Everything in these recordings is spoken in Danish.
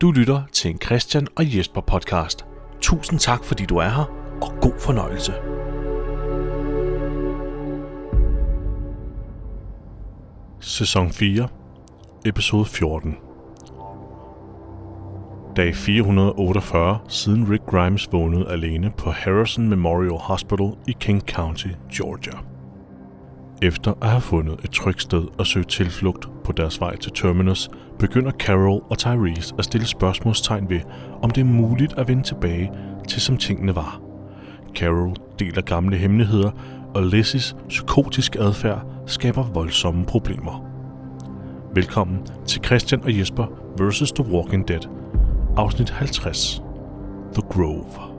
Du lytter til en Christian og Jesper podcast. Tusind tak, fordi du er her, og god fornøjelse. Sæson 4, episode 14. Dag 448 siden Rick Grimes vågnede alene på Harrison Memorial Hospital i King County, Georgia. Efter at have fundet et trygt sted at søge tilflugt på deres vej til Terminus, begynder Carol og Tyrese at stille spørgsmålstegn ved, om det er muligt at vende tilbage til som tingene var. Carol deler gamle hemmeligheder, og Lizzys psykotiske adfærd skaber voldsomme problemer. Velkommen til Christian og Jesper vs. The Walking Dead, afsnit 50. The Grove.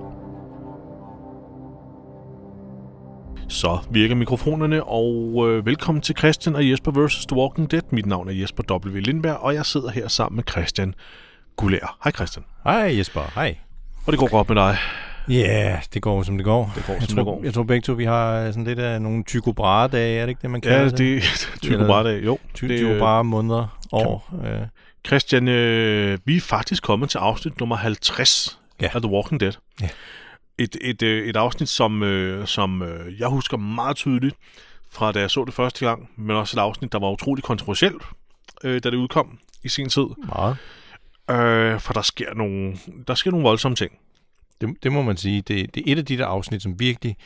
Så virker mikrofonerne, og øh, velkommen til Christian og Jesper vs. The Walking Dead. Mit navn er Jesper W. Lindberg, og jeg sidder her sammen med Christian Gulær. Hej Christian. Hej Jesper, hej. Og det går godt med dig. Ja, yeah, det går som det går. Det går, jeg som tror, det går. Jeg tror begge to, vi har sådan lidt af nogle Tycho Brahe-dage, er det ikke det, man kalder Ja, det? er Tycho Brahe Jo, Ty- det, Tycho øh, Brahe måneder, år. Øh, Christian, øh, vi er faktisk kommet til afsnit nummer 50 Ja. af The Walking Dead. Ja. Et, et, øh, et afsnit, som, øh, som øh, jeg husker meget tydeligt fra da jeg så det første gang, men også et afsnit, der var utrolig kontroversielt, øh, da det udkom i sin tid. meget. Øh, for der sker, nogle, der sker nogle voldsomme ting. Det, det må man sige. Det, det er et af de der afsnit, som virkelig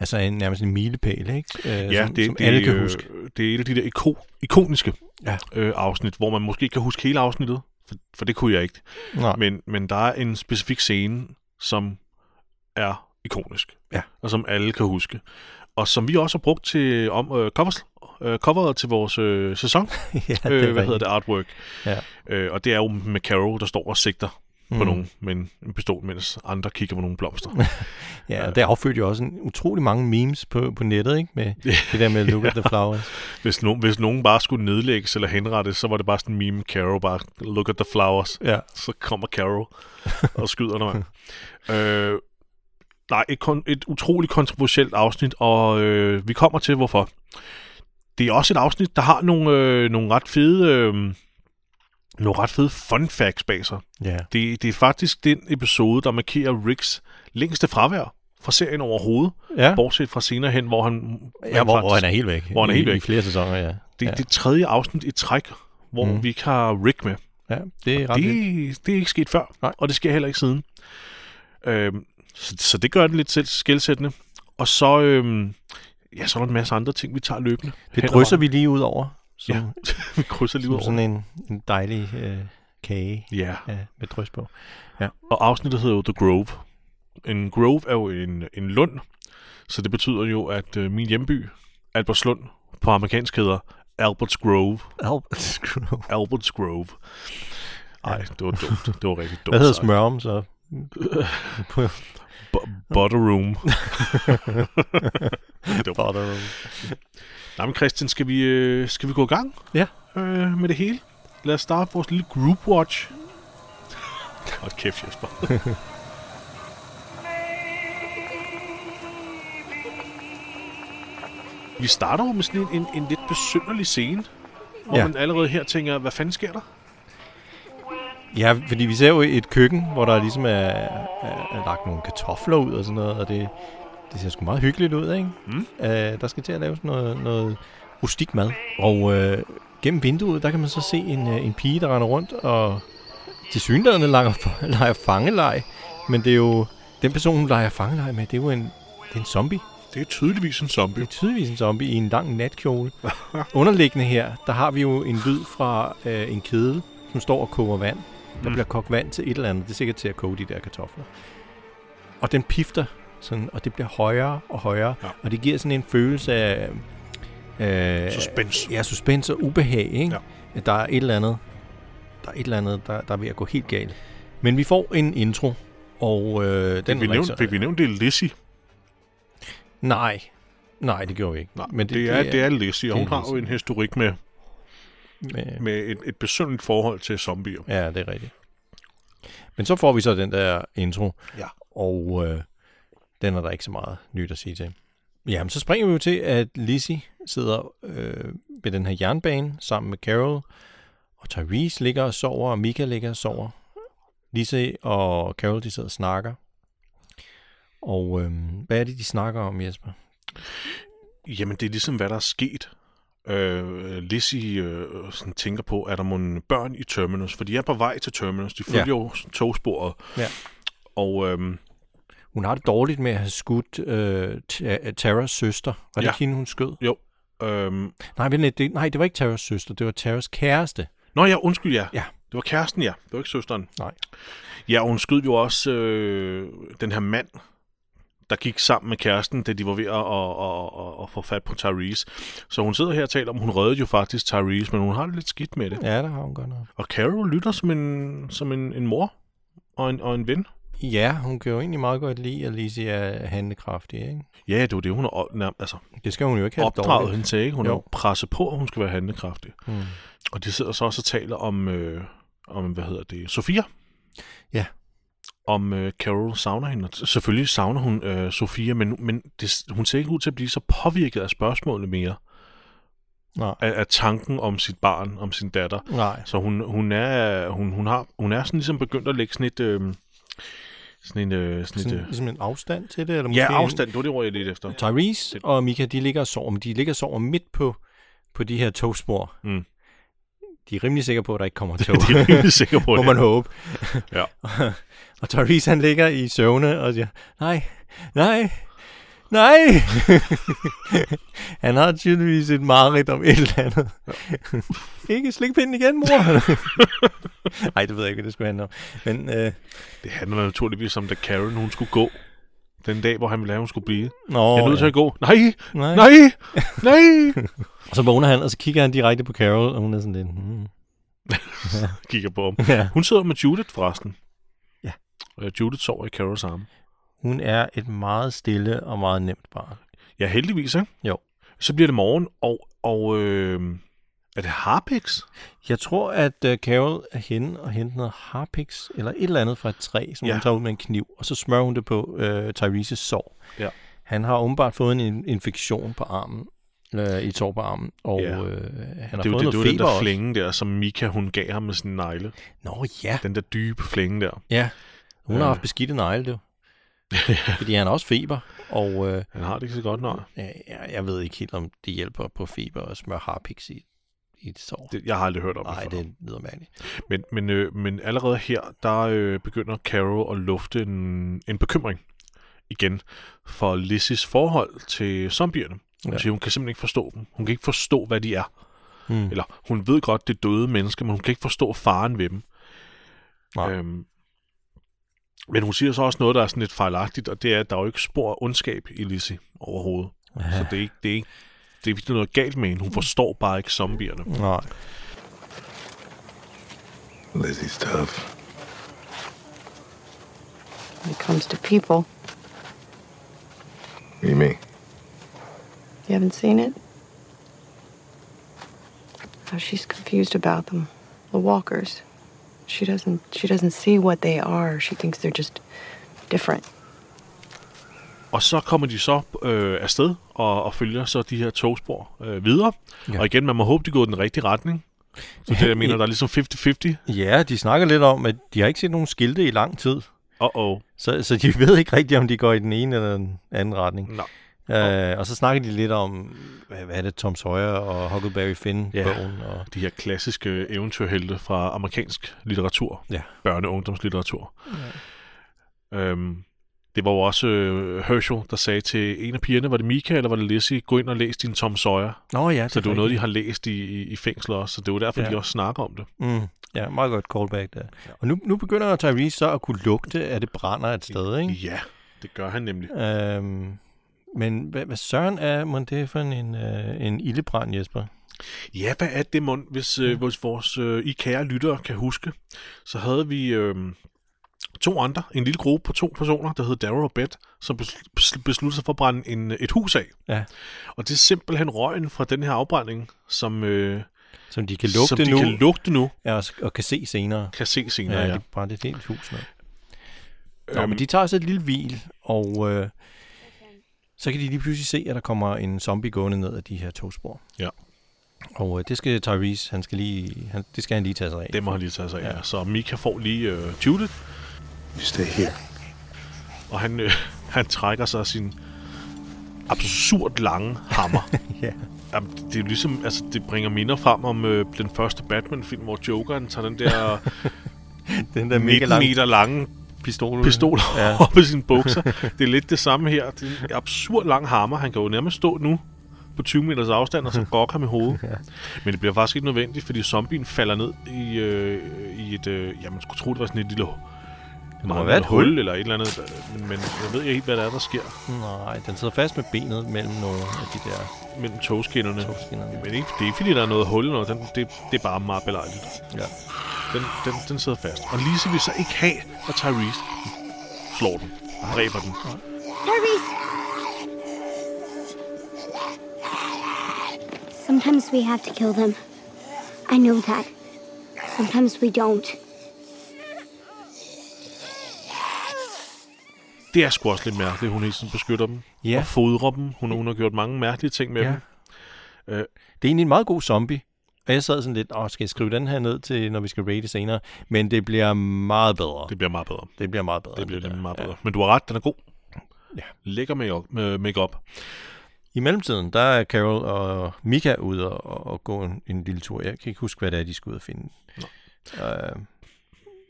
altså en, nærmest en milepæl, ikke? Øh, ja, som, det, som det, alle kan øh, huske. Det er et af de der iko, ikoniske Ja. øh, afsnit, hvor man måske ikke kan huske hele afsnittet, for, for det kunne jeg ikke. Nej. Men, men der er en specifik scene, som er ikonisk. Ja. Og som alle kan huske. Og som vi også har brugt til om øh, covers, øh, coveret til vores øh, sæson. ja, det øh, hvad rigtigt. hedder det? Artwork. Ja. Øh, og det er jo med Carol, der står og sigter mm. på Mm. nogen med en, pistol, mens andre kigger på nogle blomster. Ja, og det affødte jo også en utrolig mange memes på, på nettet, ikke? Med det der med look at the flowers. hvis, no, hvis nogen bare skulle nedlægges eller henrettes, så var det bare sådan en meme, Carol bare, look at the flowers. Ja. Så kommer Carol og skyder dig. øh, nej, et, kon- et utroligt kontroversielt afsnit, og øh, vi kommer til, hvorfor. Det er også et afsnit, der har nogle, øh, nogle ret fede... Øh, nogle ret fede fun facts bag sig. Ja. Det, det er faktisk den episode, der markerer Ricks længste fravær fra serien overhovedet, Ja, bortset fra senere hen, hvor han... ja hvor, hvor han er helt væk. Hvor han er helt I, væk. I flere sæsoner, ja. Det er ja. det tredje afsnit i træk, hvor mm. Vi ikke har Rick med. Ja, det er ret vildt. Det, det er ikke sket før, Nej. og det sker heller ikke siden. Øhm, så, så det gør det lidt selv skældsættende. Og så, øhm, ja, så er der en masse andre ting, vi tager løbende. Det drysser vi lige ud over. Som, Ja, vi krydser lige som over. sådan en, en dejlig øh, kage Ja, ja, med drys på. og afsnittet hedder jo The Grove. En grove er jo en, en lund, så det betyder jo, at øh, min hjemby, Albertslund, på amerikansk hedder Alberts Grove. Albert Alberts Grove. Ej, det var dumt. Det var rigtig dumt. Hvad hedder smørum så? Bu- Butter Room. Dumt. Butter. Nej, men Christian, skal vi, øh, skal vi gå i gang Ja. øh, med det hele? Lad os starte vores lille group watch. Hold kæft, Jesper. vi starter jo med sådan en, en, en lidt besynderlig scene, hvor Ja. man allerede her tænker, hvad fanden sker der? Ja, fordi vi ser jo et køkken, hvor der ligesom er, er, er lagt nogle kartofler ud og sådan noget, og det, det ser sgu meget hyggeligt ud, ikke? Mm. Uh, der skal til at laves noget, noget rustik mad. Og uh, gennem vinduet, der kan man så se en, uh, en pige, der render rundt og til synligheden leger, leger fangelej. Men det er jo, den person, hun leger fangelej med, det er jo en, det er en zombie. Det er tydeligvis en Det zombie. er tydeligvis en zombie i en lang natkjole. Underliggende her, der har vi jo en lyd fra øh, en kedel, som står og koger vand. Der Mm. bliver kogt vand til et eller andet. Det er sikkert til at koge de der kartofler. Og den pifter, sådan, og det bliver højere og højere. Ja. Og det giver sådan en følelse af... Øh, Suspense. Ja, suspens og ubehag, ikke? Ja. Der er et eller andet, der er et eller andet, der, der er ved at gå helt galt. Men vi får en intro, og øh, den Fik vi, er nævnt, fik vi nævnt, det er Lizzie? Nej, nej, det gjorde vi ikke. Nej, men det, det, er, det er Lizzie, og det hun er har jo en historik med, med, med et, et besynderligt forhold til zombier. Ja, det er rigtigt. Men så får vi så den der intro, Ja. og øh, den er der ikke så meget nyt at sige til. Jamen, så springer vi jo til, at Lizzie sidder øh, ved den her jernbane sammen med Carol, og Tyrese ligger og sover, og Mika ligger og sover. Lisa og Carol, de sidder og snakker. Og øhm, hvad er det, de snakker om, Jesper? Jamen, det er ligesom, hvad der er sket. Øh, Lizzie øh, sådan tænker på, er der nogle børn i Terminus? For de er på vej til Terminus. De følger Ja. jo togsporet. Ja. Og øhm, Hun har det dårligt med at have skudt øh, Ta- Taras søster. Var det Ja. hende, hun skød? øhm, Nej, lidt, det, nej, det var ikke Taras søster, det var Taras kæreste. Nå ja, undskyld ja. Ja. Det var kæresten, ja. Det var ikke søsteren. Nej. Ja, og hun skød jo også øh, den her mand, der gik sammen med kæresten, da de var ved at, at, at, at, at få fat på Tyrese. Så hun sidder her og taler om, hun reddede jo faktisk Tyrese, men hun har det lidt skidt med det. Ja, der har hun godt nok. Og Carol lytter som en, som en, en mor og en, og en ven. Ja, hun kan jo egentlig meget godt lide, at Lizzie er handlekraftig, ikke? Ja, det var det, hun nærm- altså, Det skal hun jo ikke have det opdraget hende til. Ikke? Hun Jo. jo presset på, at hun skal være handlekraftig. Hmm. Og de sidder så også og taler om, øh, om hvad hedder det, Sofia. Ja. Om øh, Carol savner hende. Selvfølgelig savner hun øh, Sofia, men, men det, hun ser ikke ud til at blive så påvirket af spørgsmålene mere. Nej. Af, af tanken om sit barn, om sin datter. Nej. Så hun, hun, er, hun, hun, har, hun er sådan ligesom begyndt at lægge sådan et... Øh, sådan en... Øh, sådan Sådan, et øh, ligesom en afstand til det? Eller måske ja, afstand. Det var det ord, jeg lidt efter. Tyrese og Mika, de ligger og sover, men de ligger og sover midt på, på de her togspor. Mm. De er rimelig sikre på, at der ikke kommer tog. De er rimelig sikre på Må det. man håbe. Ja. og Tyrese, han ligger i søvne og siger, nej, nej, nej. han har tydeligvis et mareridt om et eller andet. ikke slikpinden igen, mor. Nej, det ved jeg ikke, hvad det skulle handle om. Men øh, Det handler naturligvis om, da Karen hun skulle gå. Den dag, hvor han ville have, hun skulle blive. nå, Jeg er nødt til ja. at gå. Nej, nej. nej, nej. Og så vågner han, og så kigger han direkte på Carol, og hun er sådan lidt, hmm. Kigger på ham. ja. Hun sidder med Judith forresten. Ja. Og Judith sover i Carols arme. Hun er et meget stille og meget nemt barn. Ja, heldigvis, ikke? Jo. Så bliver det morgen, og, og øh, er det Harpix? Jeg tror, at uh, Carol er henne og henter noget harpix, eller et eller andet fra et træ, som ja. Hun tager ud med en kniv, og så smører hun det på uh, Tyrese's sår. Ja. Han har åbenbart fået en infektion på armen, uh, i et sår på armen, og Ja. uh, han har Det fået det, noget det var den feber der flænge der, som Mika hun gav ham med sin negle. Nå ja, Den der dybe flænge der. ja. Hun har Øh. haft beskidte negle, det Fordi han har også feber, og uh, Han har det ikke så godt, nej. jeg, jeg ved ikke helt, om det hjælper på feber at smøre harpix i, i et sår. Det, jeg har aldrig hørt om Nej, det før. det lyder mærkeligt. Men, men, øh, men allerede her, der øh, begynder Carol at lufte en, en bekymring igen for Lizzies forhold til zombierne. Hun Ja. siger, hun kan simpelthen ikke forstå dem. Hun kan ikke forstå, hvad de er. Hmm. Eller hun ved godt, det er døde mennesker, men hun kan ikke forstå faren ved dem. Nej. Øhm, men hun siger så også noget, der er sådan lidt fejlagtigt, og det er, at der er jo ikke spor af ondskab i Lizzie overhovedet. Ja. Så det er ikke, det er ikke det er virkelig noget galt med hende. Hun forstår bare ikke zombierne. Nej. Lizzie's tough. When it comes to people, What do you mean? you haven't seen it? How she's confused about them. The walkers. She doesn't she doesn't see what they are. She thinks they're just different. Og så kommer de så øh, afsted og, og følger så de her togspor øh, videre. Ja. Og igen, man må håbe, de går i den rigtige retning. Så det, jeg mener, der er ligesom 50-50. Ja, de snakker lidt om, at de har ikke set nogen skilte i lang tid. Uh-oh. Så, så de ved ikke rigtigt, om de går i den ene eller den anden retning. Nå. Øh, og så snakker de lidt om, hvad, hvad er det, Tom Sawyer og Huckleberry Finn-bogen. Ja. Og, De her klassiske eventyrhelte fra amerikansk litteratur. Ja. Børne- og ungdomslitteratur. Ja. Øhm, det var jo også øh, Herschel, der sagde til en af pigerne, var det Mika eller var det Lizzie, gå ind og læs din Tom Sawyer. Nå ja, Så det var noget, de har læst i, i, i fængsler også, så det var derfor, ja. de også snakker om det. Mm, ja, meget godt callback der. Og nu, nu begynder Tyrese så at kunne lugte, at det brænder et sted, ikke? Ja, det gør han nemlig. Øhm, men hvad, hvad søren er mon det for en, øh, en ildebrand, Jesper? Ja, hvad er det, mon? Hvis, øh, hvis vores øh, I kære lyttere kan huske, så havde vi øh, to andre, en lille gruppe på to personer, der hed Darrow og Beth, som bes- bes- besluttede sig for at brænde en, et hus af. Ja. Og det er simpelthen røgen fra den her afbrænding, som, øh, Som de kan lugte som de nu, kan lugte nu, ja, og, og kan se senere. kan se senere. Ja, Ja, de brændte et helt hus ned. Nå, Øhm, men de tager så et lille hvil, og øh, så kan de lige pludselig se, at der kommer en zombie gående ned af de her togspor. Ja. Og øh, det skal Tyrese, han skal lige, han, det skal han lige tage sig af. Det må han lige tage sig af. Ja. Ja. Så Mika får lige øh, Judith, You stay here. Og han, øh, han trækker sig sin absurd lange hammer. Ja. Jamen, det er ligesom, altså, det bringer minder frem om øh, den første Batman-film, hvor Jokeren tager den der Den der mega 19 lange meter lange pistol. pistol Ja. op i sine bukser. Det er lidt det samme her. Det er en absurd lang hammer. Han kan jo nærmest stå nu på 20 meters afstand, og så gokke ham i hovedet. ja. Men det bliver faktisk ikke nødvendigt, fordi zombien falder ned i, øh, i et... Øh, ja, man skulle tro, det var sådan et lille må meget være et lille hul, eller et eller andet. Men, men jeg ved ikke helt, hvad der er, der sker Nej, den sidder fast med benet mellem nogle af de der mellem togskinnerne. togskinnerne. Men ikke, det er ikke, fordi der er noget hul eller noget. Den, det, det er bare meget belejligt. Ja. Den, den, den sidder fast. Og Lise vil så ikke have, at Tyrese slår den. Dræber den. Tyrese! Sometimes we have to kill them. I know that. Sometimes we don't. Det er sgu også lidt mærkeligt, hun hele tiden beskytter dem. Ja. Og fodrer dem. Hun, hun har gjort mange mærkelige ting med Ja. dem. Øh, Det er egentlig en meget god zombie. Og jeg sad sådan lidt, åh, skal jeg skrive den her ned til, når vi skal rate senere? Men det bliver meget bedre. Det bliver meget bedre. Det bliver meget bedre. Det bliver der. nemlig meget bedre. Men du har ret, den er god. Ja. Lækker make-up. med make-up. I mellemtiden, der er Carol og Mika ude og, og, gå en, en lille tur. Jeg kan ikke huske, hvad det er, de skal ud og finde. Øh,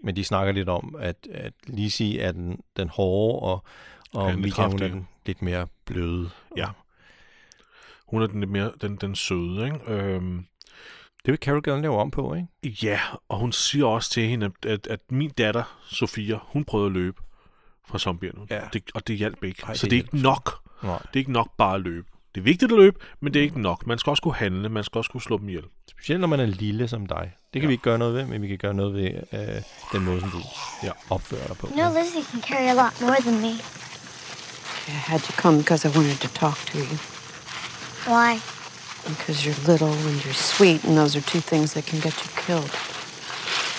men de snakker lidt om, at, at Lizzie er den, den hårde, og, og Mika hun er den lidt mere bløde. Ja. Hun er den lidt mere den, den søde, ikke? Øhm, Det vil Carol gerne lave om på, ikke? ja, og hun siger også til hende, at, at, min datter, Sofia, hun prøvede at løbe fra zombierne. Ja. Det, og det hjalp ikke. Ej, det så det er ikke nok. Nej. Det er ikke nok bare at løbe. Det er vigtigt at løbe, men det er ikke nok. Man skal også kunne handle, man skal også kunne slå dem ihjel. Specielt når man er lille som dig. Det kan Ja. vi ikke gøre noget ved, men vi kan gøre noget ved øh, den måde, som du Ja. opfører dig på. You know, Lizzie can carry a lot more than me. I had to come because I wanted to talk to you. Why? Because you're little and you're sweet, and those are two things that can get you killed.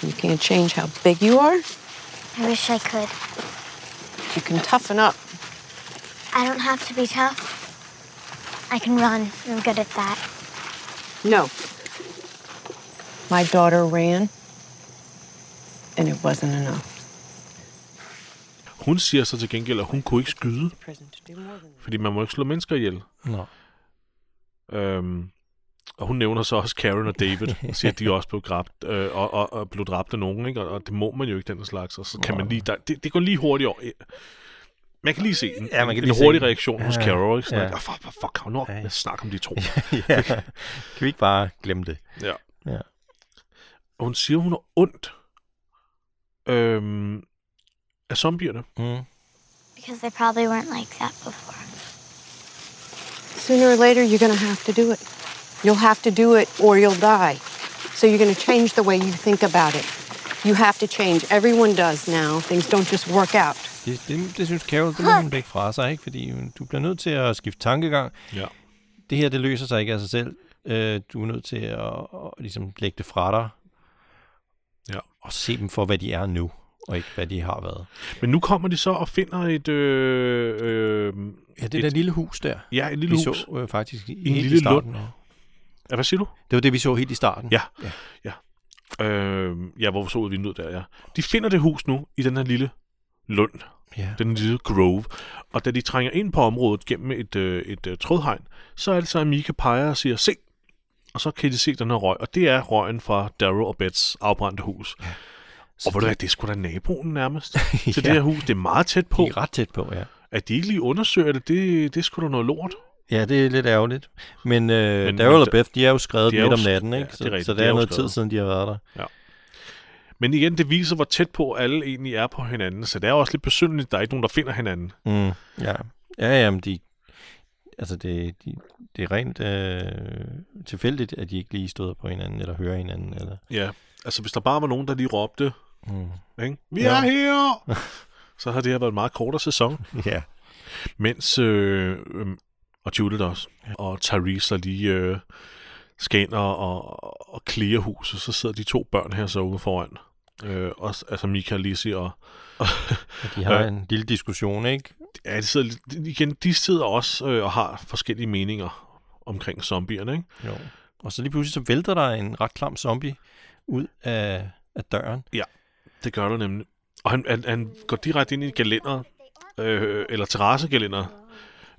You can't change how big you are. I wish I could. You can toughen up. I don't have to be tough. I can run. I'm good at that. No. My daughter ran, and it wasn't enough. Hun siger så til gengæld, at hun kunne ikke skyde, fordi man må ikke slå mennesker ihjel. Nå. Øhm, og hun nævner så også Karen og David, og siger, at de også blev dræbt, øh, og, og, og blev dræbt af nogen, ikke? Og, og det må man jo ikke, den slags. Og så kan man lige, der, det, det går lige hurtigt over. Man kan lige se en, Ja, man kan en lige se hurtig den. reaktion hos Ja, Carol, ikke? Sådan, ja. fuck, fuck, fuck, kan nu Ja. ja. snak om de to. ja. Kan vi ikke bare glemme det? ja. Ja. Og hun siger, hun er ondt øhm, af zombierne. Mm. Because they probably weren't like that before. Sooner or later, you're going to have to do it. You'll have to do it or you'll die. So you're going to change the way you think about it. You have to change. Everyone does now. Things don't just work out. Det, det, det synes Carol, det må hun lægge fra sig, ikke? Fordi du bliver nødt til at skifte tankegang. Ja. Det her, det løser sig ikke af sig selv. Øh, du er nødt til at, at ligesom lægge det fra dig. Ja. Og se dem for, hvad de er nu, og ikke hvad de har været. Men nu kommer de så og finder et... Øh, øh, Ja, det et, der lille hus der, Ja, et lille vi hus. så øh, faktisk i, en helt lille i starten. lund. Ja. Hvad siger du? Det var det, vi så helt i starten. Ja. Ja. ja. Øh, ja, hvor vi så ud vinduet der, ja. De finder det hus nu i den her lille lund, ja. den lille grove. Og da de trænger ind på området gennem et, øh, et øh, trådhegn, så er det så, at Mika peger og siger, se! Og så kan de se den her røg, og det er røgen fra Daryl og Bets afbrændte hus. Ja. Så Og ved du de- hvad, det er sgu da naboen nærmest til Ja. det her hus. Det er meget tæt på. De er ret tæt på, ja. At de ikke lige undersøger det, det, det er sgu da noget lort. Ja, det er lidt ærgerligt. Men, øh, Men- Daryl og Beth, de er jo skrevet midt om natten, ja, ikke? det er så, rigtigt, så de der er er noget tid skrevet. siden, de har været der. Men igen, det viser, hvor tæt på alle egentlig er på hinanden. Så det er også lidt besynderligt, at der er ikke nogen, der finder hinanden. Mm, ja, ja jamen, de, altså det, de, det er rent øh, tilfældigt, at de ikke lige støder på hinanden, eller hører hinanden. Eller, Ja, altså hvis der bare var nogen, der lige råbte, mm. ikke? vi Ja. er her, så har det her været en meget kortere sæson. Ja. Mens, øh, øh, og Judith også, og Therese der lige øh, skal ind og, og, og clear huset, så sidder de to børn her så ude foran. Øh, også, altså Mika og Lizzie og, Og de har Ja. en lille diskussion, ikke? ja, de sidder, igen, de sidder også øh, og har forskellige meninger omkring zombierne, ikke? Jo. Og så lige pludselig så vælter der en ret klam zombie ud af, af døren. Det gør der nemlig. Og han, han, han går direkte ind i galænder, øh, eller terrassegalænder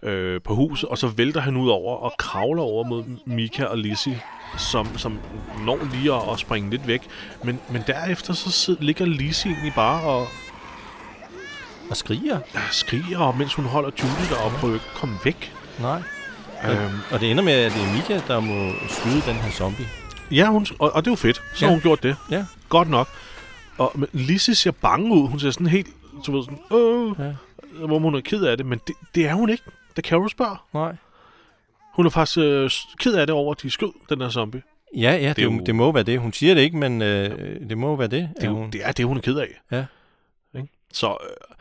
øh, på huset, og så vælter han ud over og kravler over mod Mika og Lizzie, som, som når lige at, at springe lidt væk. Men, men derefter så sid, ligger Lizzie egentlig bare og Og skriger. ja, skriger, mens hun holder deroppe og prøver ikke at komme væk. Nej. Øhm, Og det ender med, at det er Mika, der må skyde den her zombie. ja, hun, og, og det er jo fedt. Så Ja. har hun gjort det. Ja. Godt nok. Og men Lizzie ser bange ud. Hun ser sådan helt, du ved, sådan, øh, Ja. hvor hun er ked af det. Men det, det er hun ikke, da Carol spørger. Nej. Hun er faktisk øh, ked af det over, at de skød den her zombie. Ja, ja, det, det, jo... det må være det. Hun siger det ikke, men øh, det må være det. Det er, hun, det er det, hun er ked af. Ja. Ikke? Så øh,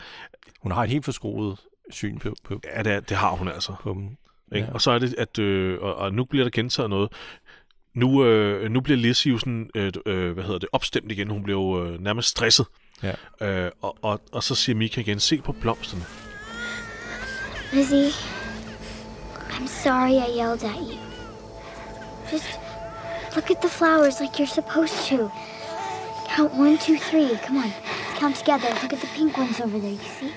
hun har et helt forskroet syn på, på, ja, det, er, det har hun altså. på dem. Ikke? Ja. Og så er det, at øh, og, og nu bliver der gentaget noget. Nu, øh, nu bliver Lizzie jo sådan, øh, øh, hvad hedder det, opstemt igen. Hun bliver jo øh, nærmest stresset. Ja. Øh, og, og, og så siger Mika igen, se på blomsterne. Lizzie, I'm sorry I yelled at you. Just look at the flowers like you're supposed to. Count one, two, three. Come on. Let's count together. Look at the pink ones over there. You see?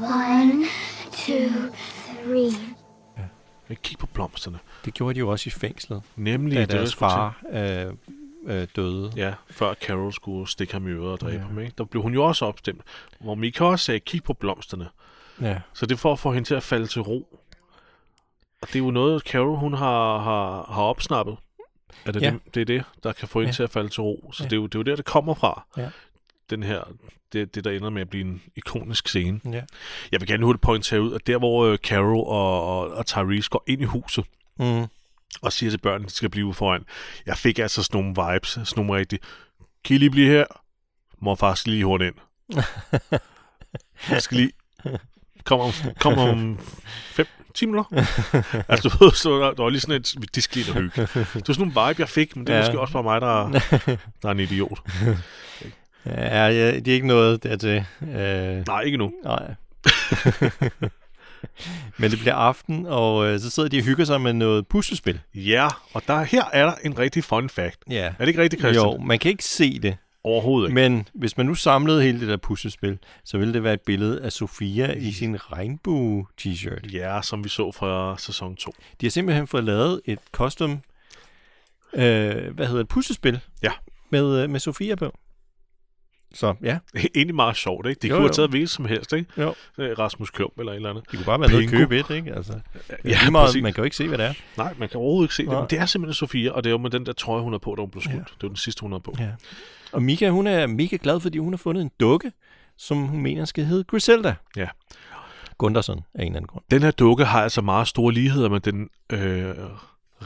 One, two, three. Ikke? Kig på blomsterne. Det gjorde de jo også i fængslet, Nemlig da det, jeg deres skulle far øh, øh, døde. til- Ja, før Carol skulle stikke ham i øret og dræbe Ja. ja. ham. Ikke? Der blev hun jo også opstemt. Hvor Mika også sagde, kig på blomsterne. Ja. Så det er for at få hende til at falde til ro. Og det er jo noget, Carol hun har, har, har opsnappet. At det, Ja. det, det er det, der kan få hende Ja. til at falde til ro. Så Ja. det, er jo, det er jo der, det kommer fra. Ja. Den her, det, det, der ender med at blive en ikonisk scene. ja. Jeg vil gerne hurtigt pointere ud, at der, hvor øh, Carol og, og, og Tyrese går ind i huset, Mm. og siger til børnene, at de skal blive foran. Jeg fik altså sådan nogle vibes, sådan nogle rigtig, kan I lige blive her? Må faktisk lige hurtigt ind. Jeg skal lige, kommer om, kommer om 5 10 minutter. altså, du ved, så der, der var lige sådan et, skal lige hygge. Det var sådan nogle vibe, jeg fik, men det er ja. måske også bare mig, der, der er en idiot. Ja, ja, det er ikke noget dertil. Øh, Nej, ikke nu. nej. Men det bliver aften, og øh, så sidder de og hygger sig med noget puslespil. Ja, og der, her er der en rigtig fun fact. Ja. Er det ikke rigtigt, Christian? Jo, man kan ikke se det, Overhovedet ikke. men hvis man nu samlede hele det der puslespil, så ville det være et billede af Sofia i sin regnbue-t-shirt. Ja, som vi så fra sæson 2. De har simpelthen fået lavet et custom, øh, hvad hedder det, puslespil Ja. med, øh, med Sofia på. Så ja, Egentlig meget sjovt, ikke? De Jo, kunne jo. have taget hvilket som helst, ikke? jo. Øh, Rasmus Klump eller et eller andet. Det kunne bare være noget Bingo. købe et, ikke? Altså, Ja, meget, præcis. man kan jo ikke se, hvad det er. Nej, man kan overhovedet ikke se det. Nej. Men det er simpelthen Sofia, og det er jo med den der trøje, hun har på, da hun blev skudt. Ja. Ja. Det var den sidste, hun havde på. Ja. Og Mika, hun er mega glad, fordi hun har fundet en dukke, som hun mener skal hedde Griselda. Ja. Gunderson af en eller anden grund. Den her dukke har altså meget store ligheder med den øh,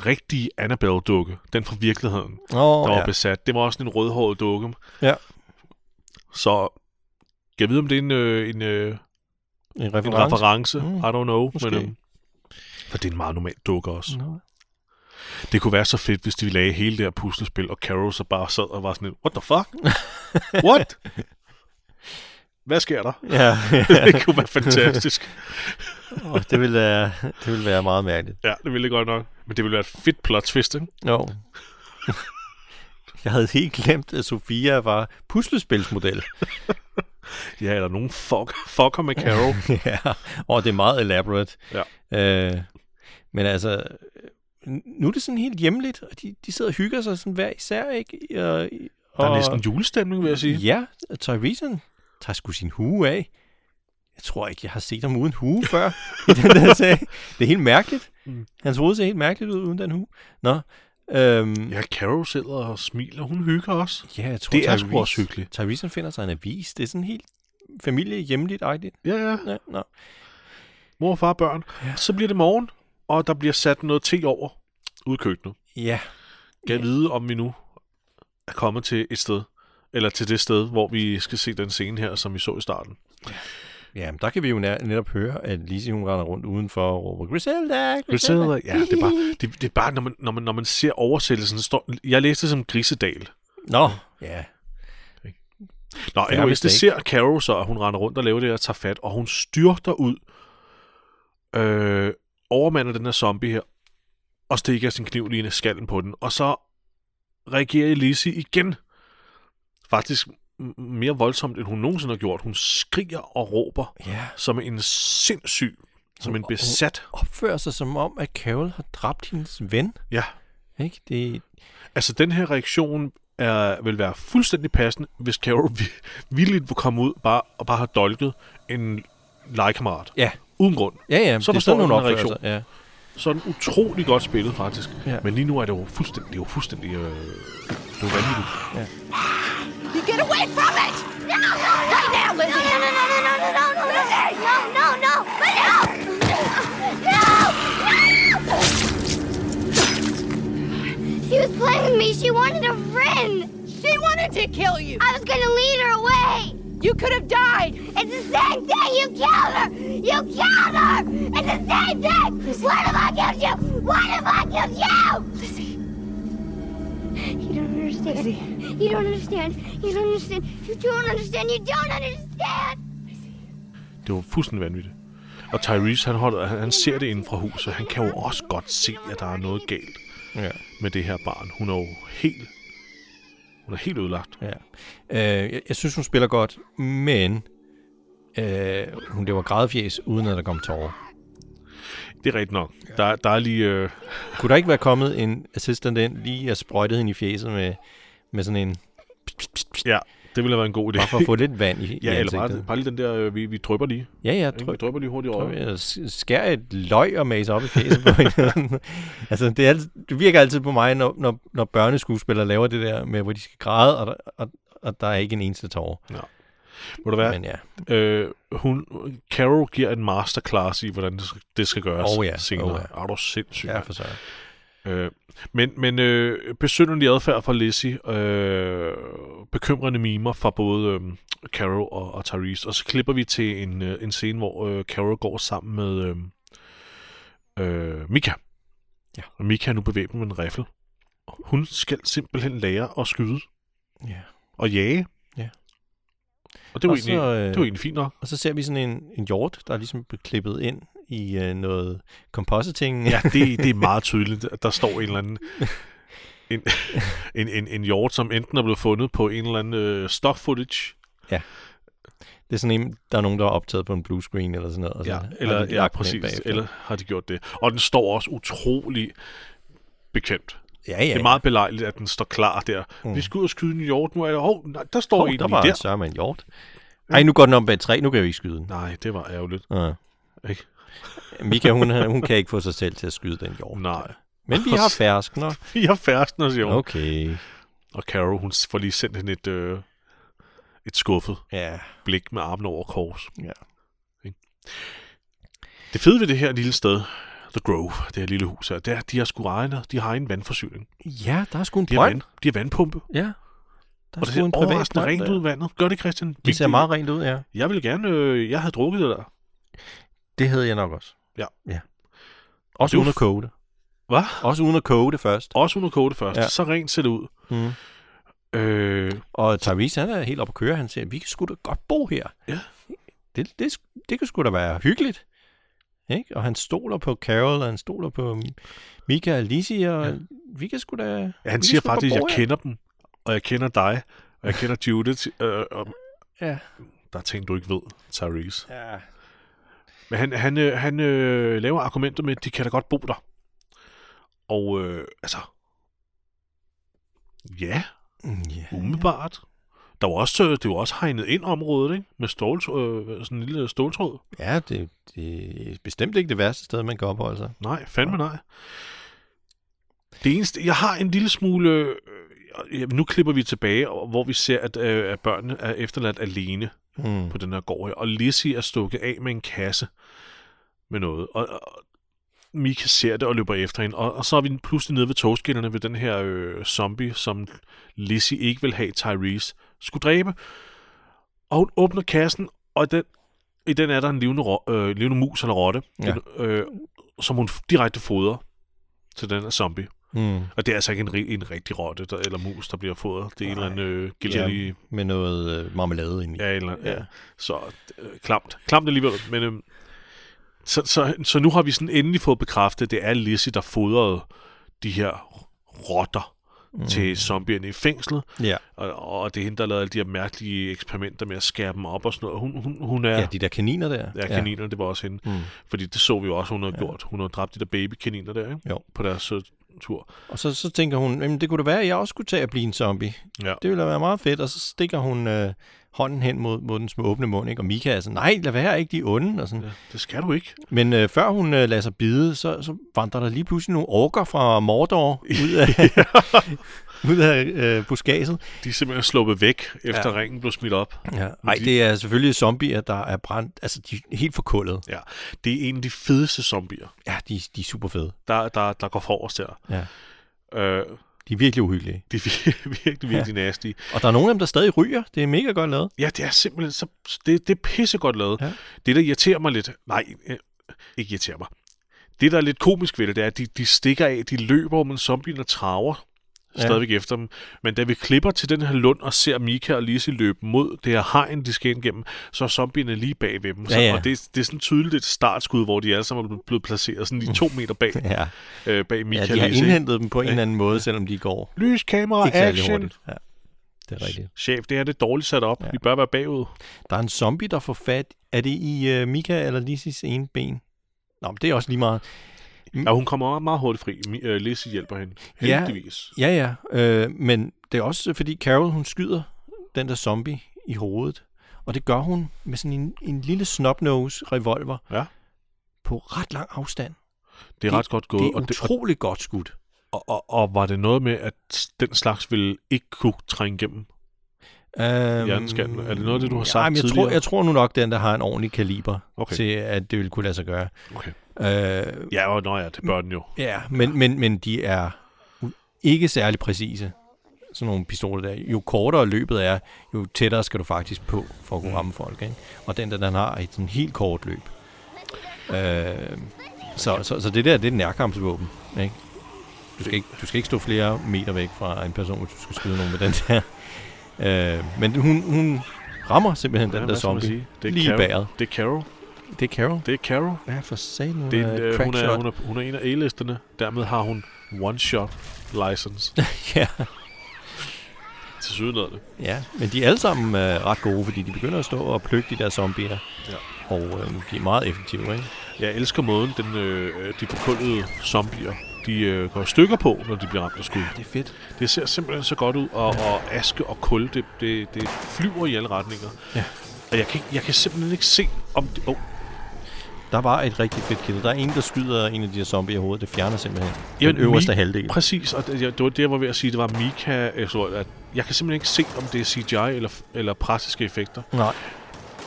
rigtige Annabelle-dukke. Den fra virkeligheden, Åh, der var ja. besat. Det var også en rødhåret dukke. Ja. Så kan jeg vide, om det er en, øh, en, øh, En en reference. reference? Mm. I don't know. Måske. Men, øhm, for det er en meget normal dukke også. Nå. Det kunne være så fedt, hvis de lagde hele det her puslespil, og Carol så bare sad og var sådan en, what the fuck? What? Hvad sker der? Ja, det kunne være fantastisk. og det ville, være, det ville være meget mærkeligt. Ja, det ville det godt nok. Men det ville være et fedt plot twist, ikke? Jo. Jeg havde helt glemt, at Sofia var puslespilsmodel. Ja, eller nogen fuck, fucker med Carol. ja, og det er meget elaborate. Ja. Øh, men altså, nu er det sådan helt hjemligt, og de, de sidder og hygger sig sådan hver især, ikke? Og, Der er og, næsten julestemning, vil jeg sige. Ja, Tyrese tager sgu sin hue af. Jeg tror ikke, jeg har set ham uden hue før i den der sag. Det er helt mærkeligt. Mm. Hans hoved ser helt mærkeligt ud uden den hue. Nå, øhm, Ja, Carol sidder og smiler. Hun hygger også. ja, jeg tror, Det er Tyrese- sgu også hyggeligt. Tyrese finder sig en avis. Det er sådan helt familie hjemligt agtigt. Ja, ja. Ja, nå. Mor, far, børn. Ja. Så bliver det morgen, og der bliver sat noget te over ude i køkkenet. ja. Kan jeg vide, om vi nu er kommet til et sted, eller til det sted, hvor vi skal se den scene her, som vi så i starten. Ja, men der kan vi jo netop høre, at Lizzie hun render rundt udenfor og råber, Griselda, Griselda, ja, det er bare, det, det er bare når, man, når, man, når man ser oversættelsen, står, jeg læste det som Grisedal. Nå, ja. Nå, Fair anyways, det ser Carol så, at hun render rundt og laver det og tager fat, og hun styrter ud, øh, overmander den her zombie her, og stikker sin kniv lige i skallen på den, og så reagerer Lizzie igen, faktisk mere voldsomt, end hun nogensinde har gjort. Hun skriger og råber Ja. som en sindssyg, som en Hun- besat. Opfører sig som om, at Carol har dræbt hendes ven. Ja, Ikke? Det, altså den her reaktion er, vil være fuldstændig passende, hvis Carol vi- vildt vil komme ud bare, og bare har dolket en legekammerat. ja. Uden grund. Ja, ja. Så det er forstår sådan, opfører reaktion. Ja. Så er den utrolig godt spillet, faktisk. Ja. Men lige nu er det jo fuldstændig, det er jo fuldstændig, øh, det er jo vanvittigt. You get away from it! No! Right now, No, Lizzie! no, no, no, no, no, no, no, no, no, no, no, no, She was playing with me. She wanted a friend. She wanted to kill you! I was gonna lead her away. You could have died! It's the same thing. You killed her. You killed her. It's the same thing. What if I killed you? What if I killed you? Lizzie. You don't understand. You don't understand. You don't understand. You don't understand. You don't understand. Det var fuldstændig vanvittigt. Og Tyrese, han, holder, han, han ser det inden fra huset. Han kan jo også godt se, at der er noget galt Ja. med det her barn. Hun er jo helt, hun er helt ødelagt. Ja. Øh, jeg, jeg synes, hun spiller godt, men øh, hun lever grædefjes, uden at der kom tårer. Det er rigtigt nok. Der, der er lige... Øh, Kunne der ikke være kommet en assistant ind, lige at sprøjtet hende i fjeset med, med sådan en... ja, det ville have været en god idé. Bare for at få lidt vand i, ja, i eller bare, ansigtet. bare lige den der, øh, vi, vi drypper lige. Ja, ja, Ikke? Vi drypper lige hurtigt over. Skær et løg og mase op i fjeset på hende. altså, det, er, det virker altid på mig, når, når, når børneskuespillere laver det der med, hvor de skal græde, og der, og, og der er ikke en eneste tårer. Må du være? Men ja, Øh, hun, Carol giver en masterclass i, hvordan det skal, det skal gøres Oh ja, senere. oh Er du sindssyg? ja for så. Øh, men men øh, besynderlig adfærd fra Lizzie, øh, bekymrende mimer fra både øh, Carol og, og Tyrese, og så klipper vi til en, øh, en scene, hvor øh, Carol går sammen med øh, øh, Mika. Ja. Og Mika er nu bevæbnet med en riffel. Hun skal simpelthen lære at skyde Ja. og jage. Ja. Og det var, Og egentlig, så, øh, det var egentlig fint nok. Og så ser vi sådan en, en hjort, der er ligesom klippet ind i øh, noget compositing. Ja, det, det er meget tydeligt, at der står en eller anden en, en, en, en hjort, som enten er blevet fundet på en eller anden øh, stock footage, Det er sådan en, der er nogen, der har optaget på en blue screen eller sådan noget. og så ja, har eller de ja, præcis, eller har de gjort det. Og den står også utrolig bekvemt. Ja, ja. Det er meget belejligt, at den står klar der. Mm. Vi skal ud og skyde en hjort, nu er der, hov, nej, der står Hov, en der var der. sørme en hjort. Ej, nu går den om bag træ. Nu kan vi ikke skyde den. Nej, det var ærgerligt. Ja. Ikke? Mika, hun, hun kan ikke få sig selv til at skyde den hjort. Nej. Men vi har ferskner. Vi har færsten, siger hun. Okay. Og Carol, hun får lige sendt hende et, øh, et skuffet Ja. blik med armen over kors. Ja. Det fede ved det her lille sted, The Grove, det her lille hus her, det er, de har sgu egen, de har en vandforsyning. Ja, der er sgu en De brønd. vand, de har vandpumpe, Ja. Der er og det ser en overraskende rent ud vandet. Gør det, Christian? Det ser meget rent ud, ja. Jeg vil gerne, øh, jeg havde drukket det der. Det havde jeg nok også. Ja. ja. Også uden at koge det. Hvad? Også uden at koge det først. Også uden at koge det først. Ja. Så rent ser det ud. Mm. Øh, Og Tyrese, han er helt oppe at køre. Han siger, vi kan sgu da godt bo her. Ja. Det, det, det kan sgu da være hyggeligt. Ikke? Og han stoler på Carol, og han stoler på Mika og Lizzie, og Ja. vi kan sgu da... ja, han siger faktisk, jeg her. kender dem, og jeg kender dig, og jeg kender Judith, øh, og Ja. der er ting, du ikke ved, Tyrese. ja. Men han, han, øh, han øh, laver argumenter med, at de kan da godt bo der. Og øh, altså, ja, ja. umiddelbart. Der var også, øh, det var også hegnet ind området, ikke? Med stål, øh, sådan en lille ståltråd. Ja, det, det er bestemt ikke det værste sted, man kan opholde sig. Nej, fandme nej. Det eneste, jeg har en lille smule... Nu klipper vi tilbage, hvor vi ser, at, øh, at børnene er efterladt alene Mm. på den her gård. Og Lizzie er stukket af med en kasse med noget. Og, og Mika ser det og løber efter hende. Og, og så er vi pludselig nede ved togskinnerne ved den her øh, zombie, som Lizzie ikke vil have Tyrese skulle dræbe. Og hun åbner kassen, og den, i den er der en levende, ro, øh, levende mus eller rotte, Ja. den, øh, som hun direkte fodrer til den her zombie. Mm. Og det er altså ikke en, en rigtig rotte der, eller mus, der bliver fodret. Det er en eller anden øh, gilly, Med noget øh, marmelade i. Ja, eller, ja. Ja. ja. Så øh, klamt. Klamt alligevel. Men, øh, så, så, så nu har vi sådan endelig fået bekræftet, at det er Lizzie, der fodrede de her rotter mm. til zombierne i fængslet, Ja. og, og det er hende, der lavet alle de her mærkelige eksperimenter med at skære dem op og sådan noget. Hun, hun, hun er... ja, de der kaniner der. Ja, kaninerne, det var også hende. Mm. Fordi det så vi jo også, hun havde ja. gjort. Hun havde dræbt de der babykaniner der, ikke? Jo. På deres øh, tur. Og så, så tænker hun, jamen det kunne da være, at jeg også skulle tage at blive en zombie. Ja. Det ville da være meget fedt. Og så stikker hun øh, hånden hen mod, mod den små åbne mund, ikke? Og Mika er sådan, nej, lad være, ikke de er onde. Og sådan. ja. Det skal du ikke. Men øh, før hun øh, lader sig bide, så, så vandrer der lige pludselig nogle orker fra Mordor ud af, ud af øh, buskaget. De er simpelthen sluppet væk, efter Ja. ringen blev smidt op. Ja. Ej, det er selvfølgelig zombier, der er brændt. Altså, de er helt forkullet. Ja. Det er en af de fedeste zombier, Ja, de, de er super fede. der, der, der går forrest der. Ja. Øh, De er virkelig uhyggelige. de er vir- virkelig, virkelig ja. nasty. Og der er nogle af dem, der stadig ryger. Det er mega godt lavet. Ja, det er simpelthen så... Det, det er pissegodt lavet. Ja. Det, der irriterer mig lidt... Nej, øh, ikke irriterer mig. Det, der er lidt komisk ved det, det er, at de, de stikker af, de løber, men zombierne traver Ja. stadigvæk efter dem. Men da vi klipper til den her lund og ser Mika og Lise løbe mod det her hegn, de skal ind gennem, så er zombierne lige bag ved dem. Så, Ja, ja. Og det, det er sådan tydeligt et startskud, hvor de alle sammen er blevet placeret sådan lige to meter bag, Ja, øh, bag Mika ja og de har Lise. ikke? indhentet dem på en eller anden måde, selvom de går Lys, kamera, action. hurtigt. Ja, det er rigtigt. Chef, det her det er dårligt sat op. Ja. Vi bør være bagud. Der er en zombie, der får fat. Er det i uh, Mika eller Lisis ene ben? Nå, men det er også lige meget. Ja, hun kommer meget, meget hurtigt fri. Øh, Lise hjælper hende. Ja. Heldigvis. Ja, ja. Øh, men det er også fordi Carol, hun skyder den der zombie i hovedet. Og det gør hun med sådan en, en lille snobnose revolver Ja. på ret lang afstand. Det er Det- ret godt gået. Det er og, det, utroligt godt skudt. og, og, og var det noget med, at den slags ville ikke kunne trænge igennem? Um, Hjerneskanten. Er det noget det, du har sagt ja, jeg tror, tidligere? jeg tror nu nok, den der har en ordentlig kaliber Okay. til, at det vil kunne lade sig gøre. Okay. Øh, Ja, og nå ja, det bør den jo. Ja, men, men, men de er ikke særlig præcise, sådan nogle pistoler der. Jo kortere løbet er, jo tættere skal du faktisk på, for at kunne ramme folk. Ikke? Og den der, den har et sådan helt kort løb. Øh, så, så, så det der, det er nærkampsvåben. Ikke? Du, skal ikke, du skal ikke stå flere meter væk fra en person, hvis du skal skyde nogen med den der. Øh, men hun, hun rammer simpelthen Ja, den der zombie sige? Det er lige Carol. bæret. Det er Carol. Det er Carol. Det er Carol. Ja, for satan. Det er, en, øh, hun, er, hun, er, hun er en af A-listerne. Dermed har hun one-shot license ja. til sydlandet. Ja, men de er alle sammen øh, ret gode, fordi de begynder at stå og plukke de der zombier. Ja. Og øh, de er meget effektive, ikke? Jeg elsker måden, den, øh, de forkullede zombier, de øh, går stykker på, når de bliver ramt af skud. Det er fedt. Det ser simpelthen så godt ud, og, og aske og kul, det, det, det flyver i alle retninger. Ja. Og jeg kan, jeg kan simpelthen ikke se, om det... Oh, Der var et rigtig fedt kill. Der er en, der skyder en af de her zombier i hovedet. Det fjerner simpelthen Jamen, den øverste Mi- halvdel. præcis, og det, det var det, jeg var ved at sige. Det var Mika, øh, så, at jeg kan simpelthen ikke se, om det er CGI eller, eller praktiske effekter. Nej.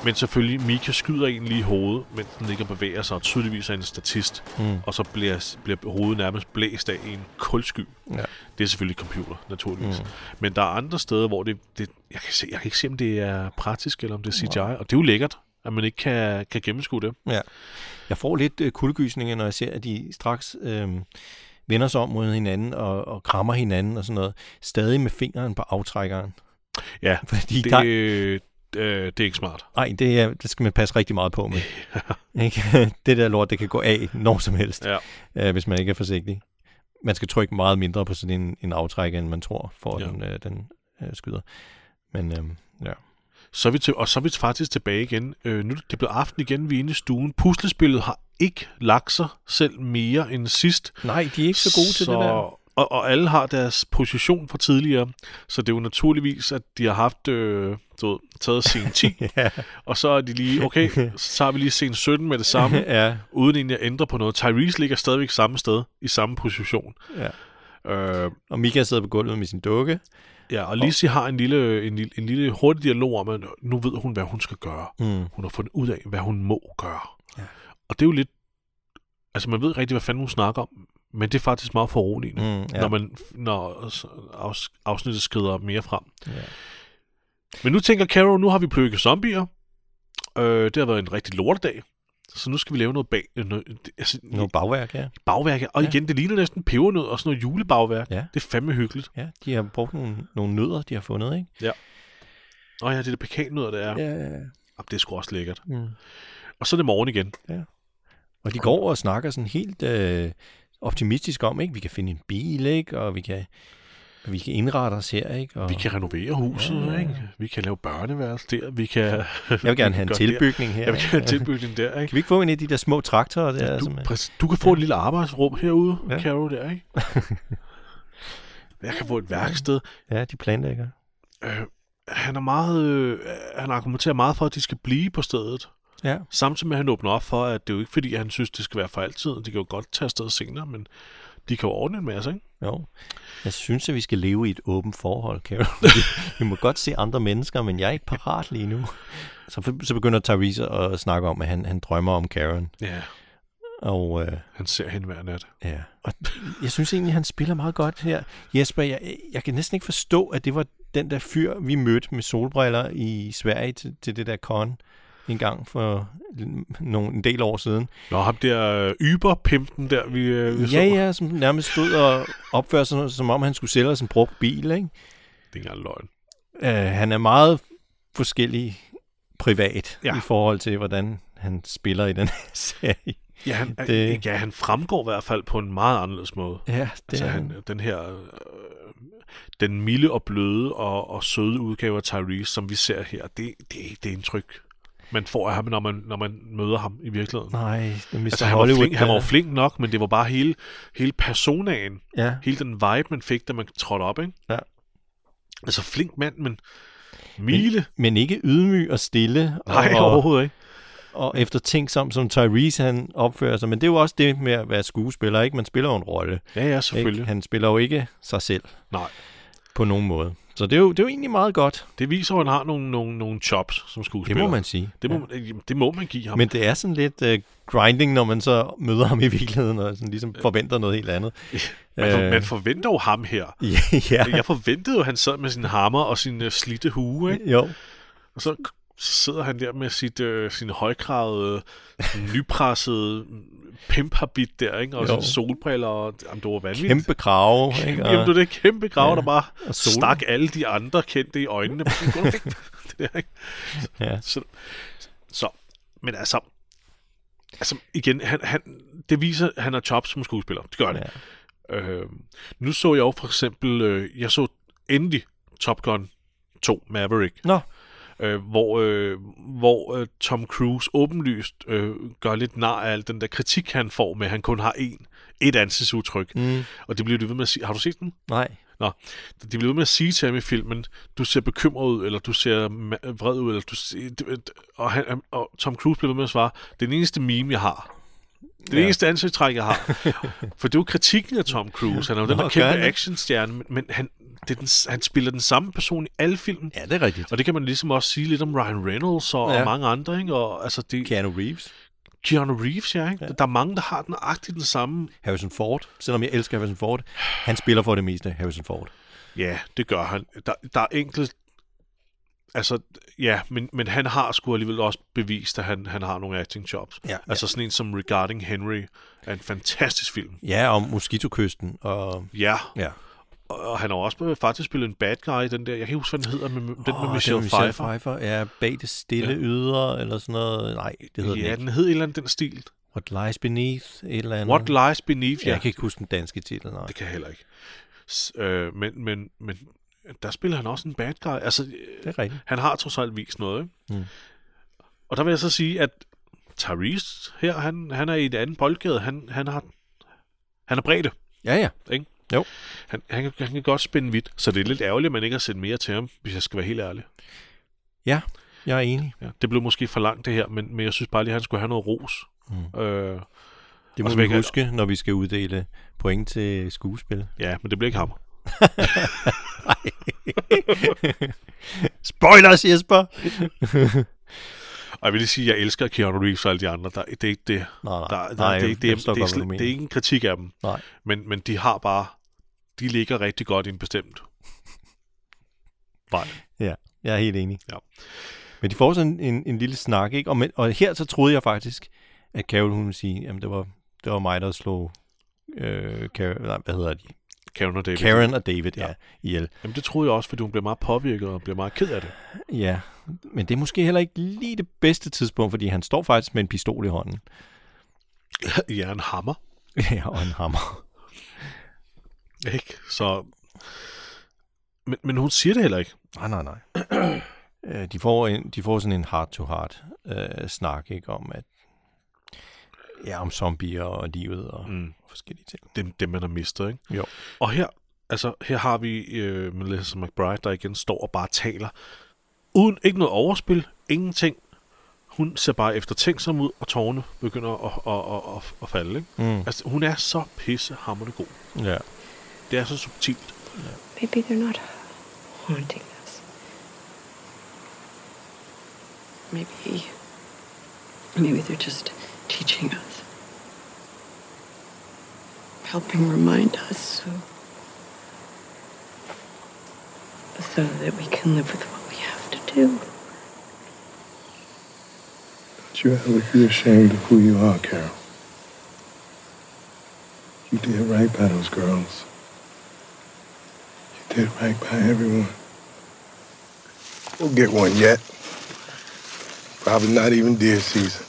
Men selvfølgelig, Mika skyder en lige i hovedet, mens den ligger og bevæger sig, og tydeligvis er en statist. Mm. Og så bliver, bliver hovedet nærmest blæst af en kulsky. Ja. Det er selvfølgelig computer, naturligvis. Mm. Men der er andre steder, hvor det, det jeg, kan se, jeg kan ikke se, om det er praktisk, eller om det er CGI. Og det er jo lækkert, at man ikke kan, kan gennemskue det. Ja. Jeg får lidt øh, kuldegysninger, når jeg ser, at de straks øh, vender sig om mod hinanden og, og krammer hinanden og sådan noget. Stadig med fingeren på aftrækkeren. Ja, Fordi det, der, øh, det er ikke smart. nej, det, er, det skal man passe rigtig meget på med. Ikke? det der lort, det kan gå af når som helst. Ja. øh, hvis man ikke er forsigtig. Man skal trykke meget mindre på sådan en, en aftrækker, end man tror, for Ja. den, øh, den øh, skyder. Men øh, ja. Så er vi til, og så er vi faktisk tilbage igen. Øh, nu er det blevet aften igen, vi er inde i stuen. Puslespillet har ikke lagt sig selv mere end sidst. Nej, de er ikke så gode til så, det der. Og, og alle har deres position fra tidligere, så det er jo naturligvis, at de har haft øh, du ved, taget scene 10, ja. og så er de lige, okay, så tager vi lige scene 17 med det samme, ja, uden egentlig at ændre på noget. Tyrese ligger stadigvæk samme sted, i samme position. ja. Øh, Og Mika sidder på gulvet med sin dukke. Ja, og Lizzie har en lille, en, lille, en lille hurtig dialog om, at nu ved hun, hvad hun skal gøre. Mm. Hun har fundet ud af, hvad hun må gøre. Ja. Og det er jo lidt... Altså, man ved rigtig, hvad fanden hun snakker om, men det er faktisk meget foruroligende, Mm, ja. når, man, når afs, afsnittet skrider mere frem. Ja. Men nu tænker Carol, nu har vi plukket zombier. Øh, det har været en rigtig lortedag. Så nu skal vi lave noget bag... øh, Noget, altså, Noget bagværk, ja. bagværk. Og Ja. igen, det ligner næsten pebernød og sådan noget julebagværk. Ja. Det er fandme hyggeligt. Ja, de har brugt nogle, nogle nødder, de har fundet, ikke? Og ja, det der pekannødder, der er. Ja. Ja. Jamen, det er sgu også lækkert. Mm. Og så er det morgen igen. Og de går og snakker sådan helt øh, optimistisk om, ikke? Vi kan finde en bil, ikke? Og vi kan... Vi kan indrette os her, ikke? Og Vi kan renovere huset, ja, ja. ikke? Vi kan lave børneværelse der. Vi kan... jeg vil gerne have en tilbygning her. Jeg vil gerne have en tilbygning der, ikke? Kan vi ikke få en af de der små traktorer der? Du, som præcis, du kan få et lille arbejdsrum herude, Ja. ja. Caro, der, ikke? Jeg kan få et værksted. Ja, de planlægger. Øh, han er meget... Øh, han argumenterer meget for, at de skal blive på stedet. Ja. Samtidig med, at han åbner op for, at det er jo ikke fordi, han synes, det skal være for altid. De kan jo godt tage afsted senere, men de kan jo ordne en masse, ikke? Jo. Jeg synes, at vi skal leve i et åbent forhold, Carol. Vi må godt se andre mennesker, men jeg er ikke parat lige nu. Så, så begynder Therese at snakke om, at han, han drømmer om Karen. Ja, Og, øh, han ser hende hver nat. ja. og jeg synes egentlig, han spiller meget godt her. Jesper, jeg, jeg kan næsten ikke forstå, at det var den der fyr, vi mødte med solbriller i Sverige til, til det der con en gang for nogle, en del år siden. Nå, ham der yberpimpen der, vi, øh, vi så. Ja, ja, som nærmest stod og opførte sig, som om han skulle sælge os en brugt bil, ikke? Det er ikke løgn. Uh, han er meget forskellig privat ja. I forhold til, hvordan han spiller i den her serie. Ja han, Det- ja, han fremgår i hvert fald på en meget anderledes måde. Ja, det Altså, er han, den her... Øh, den milde og bløde og, og søde udgave af Tyrese, som vi ser her, det, det er det indtryk, man får af ham, når man, når man møder ham i virkeligheden. Nej, Mr. Altså, han, var Hollywood. flink, han var flink nok, men det var bare hele, hele personaen, Ja, hele den vibe, man fik, da man trådte op, ikke? Ja. Altså, flink mand, men mile? men ikke ydmyg og stille. Nej, og, overhovedet ikke. og efter ting som, som Tyrese han opfører sig. Men det er jo også det med at være skuespiller, ikke? Man spiller jo en rolle. Ja, ja, selvfølgelig. Ikke? Han spiller jo ikke sig selv Nej. på nogen måde. Så det er jo, det er jo egentlig meget godt. Det viser, at han har nogle, nogle, nogle chops som Det skuespiller. må man sige. Det må, Ja. det må man give ham. Men det er sådan lidt uh, grinding, når man så møder ham i virkeligheden, og sådan ligesom forventer noget helt andet. man, for, øh. man forventer jo ham her. ja, Jeg forventede jo, at han sad med sin hammer og sin uh, slidte hue, ikke? jo. Og så k- sidder han der med sit, øh, sin højkravede, nypressede pimphabit der, ikke? Og Jo. solbriller, og jamen, det var vanvittigt. Kæmpe krave. Ikke? Jamen, det det kæmpe grav, Ja. der bare Og sol- stak alle de andre kendte i øjnene. Det der, ikke? Ja. Så, så, men altså, altså igen, han, han, det viser, at han har chops som skuespiller. Det gør det. Ja. Øh, nu så jeg jo for eksempel, øh, jeg så endelig Top Gun 2 Maverick, Nå, øh, hvor, øh, hvor øh, Tom Cruise åbenlyst øh, gør lidt nar af al den der kritik, han får med, at han kun har én, et ansigtsudtryk. mm, Og det bliver de ved med at sige, har du set den? nej. Nå, de bliver ved med at sige til ham i filmen, du ser bekymret ud, eller du ser vred ud, eller du ser, det- det- og, han, og Tom Cruise bliver ved med at svare, det er den eneste meme, jeg har. Det er det Ja. eneste ansigtstræk, jeg har. For det er jo kritikken af Tom Cruise. Han er jo den Nå, der gør kæmpe det? actionstjerne, men, men han, det er den, han spiller den samme person i alle film. Ja, det er rigtigt. Og det kan man ligesom også sige lidt om Ryan Reynolds og, Ja. og mange andre. Ikke? Og, altså det, Keanu Reeves, Keanu Reeves, ja, ikke? Ja. Der er mange, der har den agtigt den samme. Harrison Ford. Selvom jeg elsker Harrison Ford, han spiller for det meste Harrison Ford. Ja, det gør han. Der, der er enkelt... Altså, ja, men, men han har sgu alligevel også bevist, at han, han har nogle acting jobs. Ja, Altså sådan en som Regarding Henry er en fantastisk film. Ja, om Mosquito-kysten. Og, Ja, ja. Og, han har også faktisk spillet en bad guy den der, jeg kan ikke huske, hvad den hedder, men, den med Åh, Michelle, det Pfeiffer. Pfeiffer. Ja, bag det stille ja. ydre, eller sådan noget. Nej, det hedder Ja, den ikke. den hed et eller andet den stil. What Lies Beneath, et eller andet. What Lies Beneath, Ja. ja. Jeg kan ikke huske den danske titel, nej. Det kan jeg heller ikke. S- øh, men, men, men der spiller han også en bad guy. Altså, Det er rigtigt. han har trods alt vist noget, ikke? Mm. Og der vil jeg så sige, at Tyrese her, han, han er i et andet boldgade. Han, han har han er bredde. Ja, ja. Ikke? Jo. Han, han, kan, han kan godt spænde vidt, så det er lidt ærgerligt, at man ikke har set mere til ham, hvis jeg skal være helt ærlig. Ja, jeg er enig. Ja, det blev måske for langt det her, men, men jeg synes bare lige, at han skulle have noget ros. Mm. Øh, Det må vi huske, når vi skal uddele point til skuespil. ja, men det bliver ikke ham. Spoilers, Jesper! Og jeg vil lige sige, at jeg elsker Keanu Reeves og alle de andre. Der, det er ikke det. Nej, nej. Der, der, nej, det, er det, jeg forstår det, er det er ikke en kritik af dem. Nej. Men, men de har bare... De ligger rigtig godt i en bestemt vej. Ja, jeg er helt enig. Ja. Men de får sådan en, en, lille snak, ikke? Og, men, og her så troede jeg faktisk, at Carol hun ville sige, jamen det var, det var mig, der slog øh, Carol, nej, hvad hedder de? Karen og David. Karen og David, ja, Ja. ihjel. Jamen det troede jeg også, fordi hun blev meget påvirket og blev meget ked af det. Ja, men det er måske heller ikke lige det bedste tidspunkt, fordi han står faktisk med en pistol i hånden. ja, en hammer. ja, og en hammer. Ikke? Så Men, men hun siger det heller ikke. Nej, nej, nej. Øh, de, får en, de får sådan en heart-to-heart øh, snak, ikke, om at ja, om zombier og livet og mm. forskellige ting. Det, det man har mistet, ikke? Jo. Og her, altså, her har vi øh, Melissa McBride, der igen står og bare taler. Uden ikke noget overspil, ingenting. Hun ser bare efter tænksom ud, og tårne begynder at, at, at, at, at falde. Ikke? Mm. Altså, hun er så pissehammerende god. Ja. Det er så subtilt. Maybe they're not haunting us. Maybe. Maybe they're just teaching us. Helping remind us so. So that we can live with what we have to do. Don't you ever be ashamed of who you are, Carol. You did right by those girls. Did right by everyone. We'll get one yet. Probably not even deer season.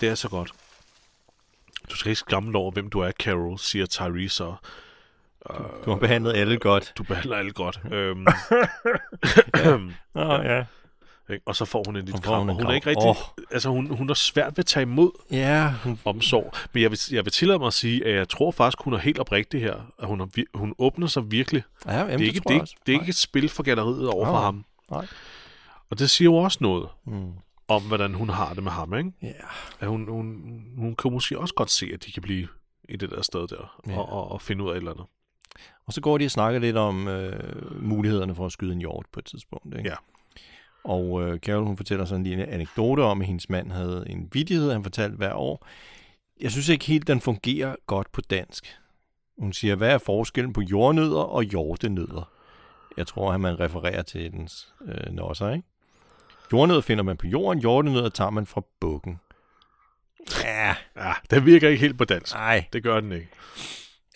Det er så godt. Du skal ikke skamme over, hvem du er, Carol, siger Tyrese så. Du har behandlet alle godt. Du behandler alle godt. øhm, Åh, oh, ja. Ikke? og så får hun en lille kram, hun hun er ikke rigtig... Åh. Altså, hun, hun er svært ved at tage imod Ja, hun, omsorg. Men jeg vil, jeg vil tillade mig at sige, at jeg tror faktisk, hun er helt oprigtig her. At hun, er, hun åbner sig virkelig. ja jamen, det, er ikke, det, ikke- det er ikke et spil for galleriet over for ham. Nej. Og det siger jo også noget Mm. om, hvordan hun har det med ham, ikke? Ja. At hun, hun, hun kan måske også godt se, at de kan blive i det der sted der, ja. og, og, og finde ud af et eller andet. Og så går de og snakker lidt om øh, mulighederne for at skyde en hjort på et tidspunkt. Ikke? Ja. Og øh, Carol, hun fortæller sådan lige en anekdote om, at hendes mand havde en vidighed, han fortalte hver år. Jeg synes ikke helt, den fungerer godt på dansk. Hun siger, hvad er forskellen på jordnødder og hjortenødder? Jeg tror, at man refererer til dens øh, nosser, ikke? Jordnødder finder man på jorden, hjortenødder tager man fra bukken. Ja, Ja, det virker ikke helt på dansk. nej. Det gør den ikke.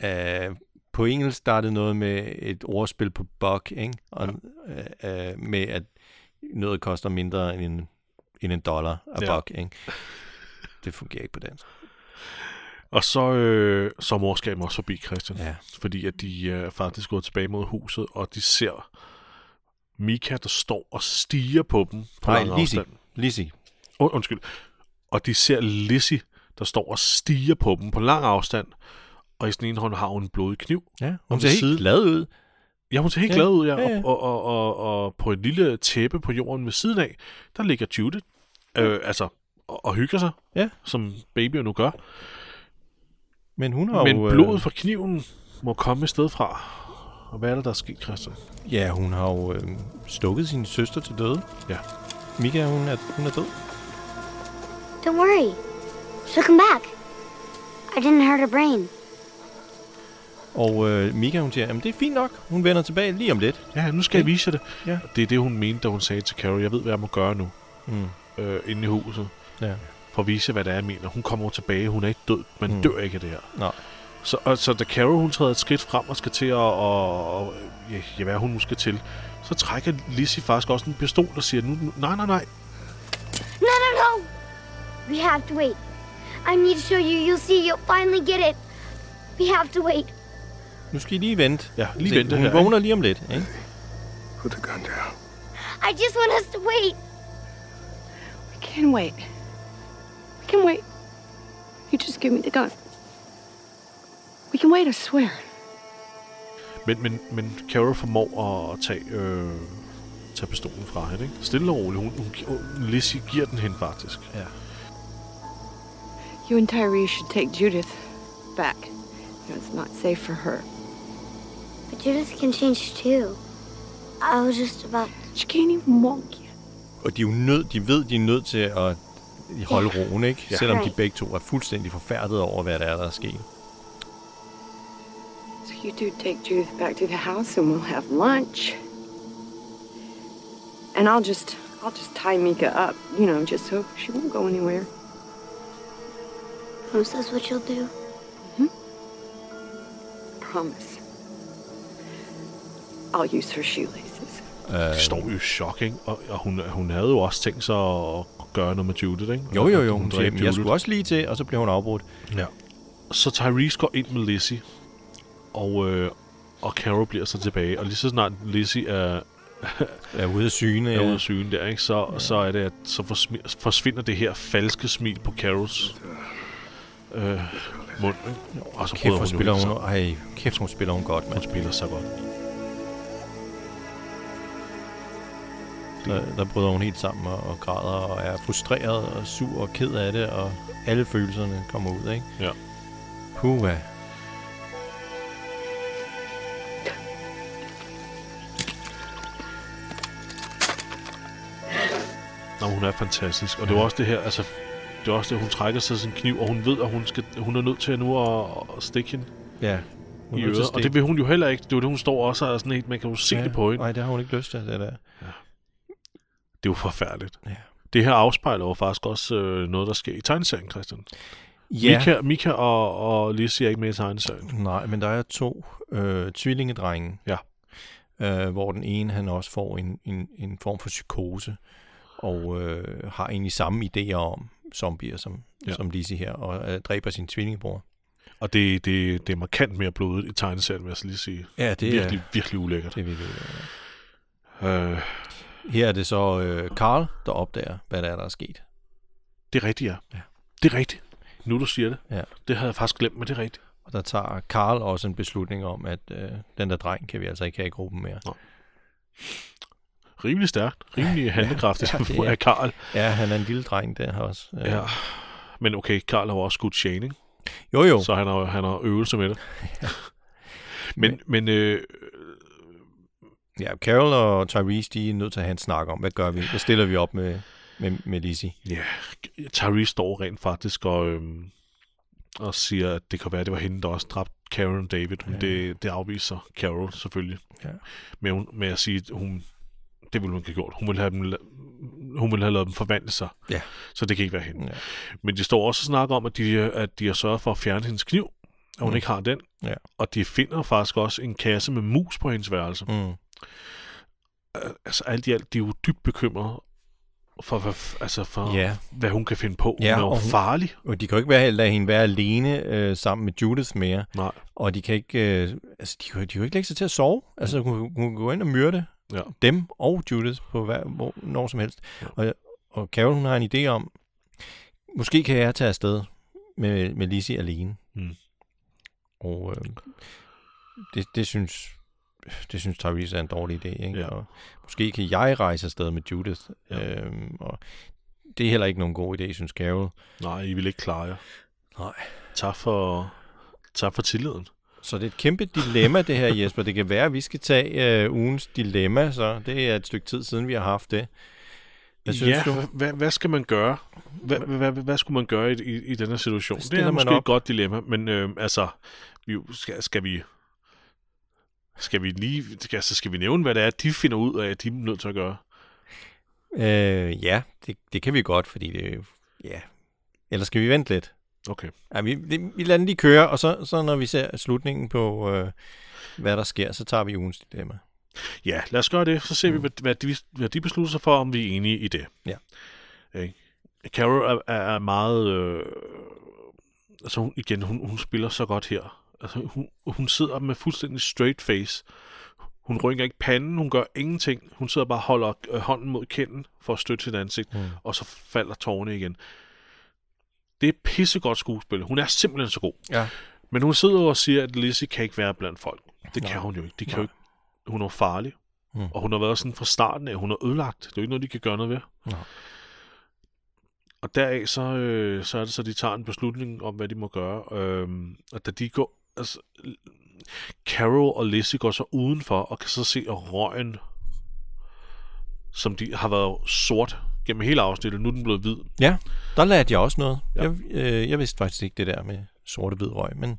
Øh, på engelsk det noget med et ordspil på buck, ikke? Og, øh, øh, med at noget koster mindre end en, end en dollar af Ja. buck, ikke? Det fungerer ikke på dansk. Og så, øh, så er morskaben også forbi, Christian. Ja. Fordi at de øh, faktisk gået tilbage mod huset, og de ser Mika, der står og stiger på dem på Nej, lang Lizzie. afstand. Lizzie. Oh, undskyld. Og de ser Lizzie, der står og stiger på dem på lang afstand, og i den ene hånd har hun en blodig kniv. Ja, hun ser helt siden. glad ud. Ja, hun ser helt Ja, ja, glad ud, ja. ja, ja. Og, og, og, og, og på et lille tæppe på jorden ved siden af, der ligger Judith, øh, altså, og, og hygger sig, Ja. som babyer nu gør. Men hun har Men jo... øh, blodet fra kniven må komme et sted fra. Og hvad er det, der er sket, Christian? Ja, hun har jo øh, stukket sin søster til døde. Ja. Mika, hun er, hun er død. Don't worry. She'll come back. I didn't hurt her brain. Og øh, Mika, hun siger, jamen det er fint nok. Hun vender tilbage lige om lidt. Ja, nu skal jeg vise jer det. Ja. Det er det, hun mente, da hun sagde til Carrie, jeg ved, hvad jeg må gøre nu, Mm. øh, inde i huset. Ja. For at vise hvad det er, jeg mener. Hun kommer tilbage, hun er ikke død. Man Mm. dør ikke af det her. Nå. Så, og, så da Carol, hun træder et skridt frem og skal til at, og, og, ja, ja, hvad hun nu skal til, så trækker Lizzie faktisk også en pistol og siger, nu, nu, nej, nej, nej, No, no, no! We have to wait. I need to show you. You'll see. You'll finally get it. We have to wait. Nu skal I lige vente. Ja, lige Se, vente Hun her, vågner lige om lidt, ikke? Put the gun down. I just want us to wait. We can wait. We can wait. You just give me the gun. We can wait, I swear. Men, men, men Carol formår at tage, øh, tage pistolen fra hende, ikke? Stille og roligt. Hun, hun, hun, Lizzie giver den hende faktisk. Ja. You and Tyree should take Judith back. You know, it's not safe for her. But Judith can change too. I was just about. She can't even walk yet. Og de er jo nød, de ved, de er nødt til at holde roen, ikke? Ja. Selvom de begge to er fuldstændig forfærdet over, hvad der er, der er sket. So you do take Judith back to the house and we'll have lunch. And I'll just I'll just tie Mika up, you know, just so she won't go anywhere. Promise that's what you'll do. Promise. I'll use her shoelaces. De står jo i chok, ikke? Og, og hun, hun havde jo også tænkt sig at gøre noget med Judith, ikke? Jo, jo, jo. Hun siger, dræbte "Men jeg skulle også lige til, og så bliver hun afbrudt. Ja. Så Tyrese går ind med Lizzie, og øh, og Carol bliver så tilbage. Og lige så snart Lizzie er, Er ude af syne. er ude Ja. af sygen der, ikke? Så, så er det, at så forsmi- forsvinder det her falske smil på Carols øh, mund. Ikke? Og så Kæft, hvor hun, spiller hun, ej, kæft, hun spiller hun godt, mand. Hun spiller så godt. Der, der bryder hun helt sammen og, og græder og er frustreret og sur og ked af det, og alle følelserne kommer ud, ikke? Ja. Puha. Nå, hun er fantastisk. Og det er jo også det her, altså, det er også det, hun trækker sig sin kniv, og hun ved, at hun, skal, hun er nødt til at nu at, at stikke hende Ja. Hun i er nødt til at øret. Og det vil hun jo heller ikke. Det er jo det, hun står også og er sådan helt, man kan jo se ja. det på hende. Nej, det har hun ikke lyst til, det der. Det er jo forfærdeligt. Ja. Det her afspejler jo faktisk også øh, noget, der sker i tegneserien, Christian. Ja. Mika, Mika og, og Lizzie er ikke med i tegneserien. Nej, men der er to øh, tvillingedrenge. Ja. Øh, hvor den ene, han også får en, en, en form for psykose, og øh, har egentlig samme idéer om zombier, som, Ja. som Lizzie her, og øh, dræber sin tvillingebror. Og det, det, det er markant mere blodet i tegneserien, vil jeg lige sige. Ja, Det er virkelig, er, virkelig ulækkert. det er virkelig. Øh, Her er det så øh, Carl, der opdager, hvad der er, der er sket. det er rigtigt, ja. Ja. Det er rigtigt. Nu du siger det. Ja. Det havde jeg faktisk glemt, men det er rigtigt. Og der tager Carl også en beslutning om, at øh, den der dreng kan vi altså ikke have i gruppen mere. Rimelig stærkt. Rimelig ja, det ja, er- af Karl. Ja, han er en lille dreng der også. Øh, Ja. Men okay, Karl har også skudt Shane, ikke? Jo, jo. så han har, han har øvelse med det. men, men øh, Ja, Carol og Tyrese, de er nødt til at have en snak om, hvad gør vi? Hvad stiller vi op med, med, med Lizzie? ja, Tyrese står rent faktisk og, øhm, og siger, at det kan være, at det var hende, der også dræbte Karen og David. Men Ja. det, det afviser Carol selvfølgelig. Ja. Med, hun, med at sige, at hun, det ville hun ikke have gjort. Hun ville have, dem, hun ville have lavet dem forvandle sig. Ja. Så det kan ikke være hende. Ja. Men de står også og snakker om, at de, at de har sørget for at fjerne hendes kniv, og hun Mm. ikke har den. Ja. Og de finder faktisk også en kasse med mus på hendes værelse. Mm. Altså alt i alt, de er jo dybt bekymrede for, hvad, altså for Ja. hvad hun kan finde på. Ja, hun er jo og hun- farlig. Og de kan jo ikke være, lade hende være alene øh, sammen med Judith mere. Nej. Og de kan ikke, øh, altså, de kan, de kan jo ikke lægge sig til at sove. Altså, hun, hun kan gå ind og myrde Ja. dem og Judith på hver, hvor, når som helst. Ja. Og, og Carol, hun har en idé om, måske kan jeg tage afsted med, med Lizzie alene. Mm. Og øh, det, det synes det synes Tyrese er en dårlig idé. Ikke? Ja. Og måske kan jeg rejse afsted med Judith. Ja. Øhm, og det er heller ikke nogen god idé, synes Carol. Nej, I vil ikke klare jer. Nej. Tak for, tak for tilliden. Så det er et kæmpe dilemma, det her, Jesper. Det kan være, at vi skal tage øh, ugens dilemma, så det er et stykke tid siden, vi har haft det. Hvad synes ja, du? Hvad, hvad, skal man gøre? Hvad, hvad, hvad, hvad skulle man gøre i, i, i den her situation? Det er måske op. et godt dilemma, men øh, altså, vi, skal, skal vi... Skal vi lige... Skal, altså, skal vi nævne, hvad det er, de finder ud af, at de er nødt til at gøre? Øh, ja, det, det kan vi godt, fordi det er Ja. Eller skal vi vente lidt? Okay. Ja, vi, det, vi lader den lige køre, og så, så når vi ser slutningen på, øh, hvad der sker, så tager vi ugens dilemma. Ja, lad os gøre det. Så ser vi, hvad, hvad, de, hvad de beslutter sig for, om vi er enige i det. Ja. Ikke? Carol er, er meget... Øh, altså hun, igen, hun, hun spiller så godt her. Altså, hun, hun sidder med fuldstændig straight face. Hun rynker ikke panden, hun gør ingenting. Hun sidder bare og holder øh, hånden mod kinden for at støtte sit ansigt, Mm. og så falder tårerne igen. Det er pissegodt skuespil. Hun er simpelthen så god. Ja. Men hun sidder og siger, at Lizzie kan ikke være blandt folk. Det Nej. kan hun jo ikke. De kan Nej. jo ikke. Hun er farlig. Mm. Og hun har været sådan fra starten af, hun er ødelagt. Det er jo ikke noget, de kan gøre noget ved. Nej. Og deraf så, øh, så er det så, de tager en beslutning om, hvad de må gøre. Øhm, og da de går... Altså, Carol og Lizzie går så udenfor og kan så se røgen, som de har været sort gennem hele afsnittet. Nu er den blevet hvid. Ja, der lærte jeg også noget. Ja. Ja. Jeg, øh, jeg vidste faktisk ikke det der med sorte-hvid røg, men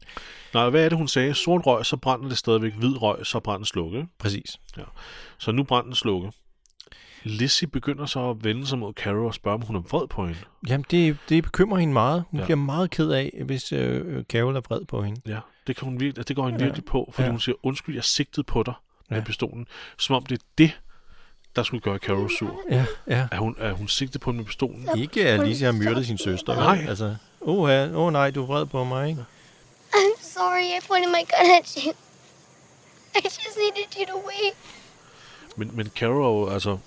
Nej, hvad er det, hun sagde? Sort røg, så brænder det stadigvæk. Hvid røg, så brænder slukke. præcis. Så nu brænder den slukke. Lizzie begynder så at vende sig mod Carol og spørge, om hun er vred på hende. Jamen, det, det bekymrer hende meget. Hun Ja. bliver meget ked af, hvis øh, Carol er vred på hende. Ja, det, kan hun virkelig, det går hende Ja. virkelig på, fordi Ja. hun siger, undskyld, jeg sigtede på dig med Ja. pistolen. Som om det er det, der skulle gøre Carol sur. Ja, ja. Er hun, er hun sigtet på hende med pistolen? Ikke at Alicia har myrdet sin søster. vel? Nej. Altså, åh ja, åh nej, du er vred på mig, ikke? I'm sorry I pointed my gun at you. I just needed you to wait. Men, men Carol er altså,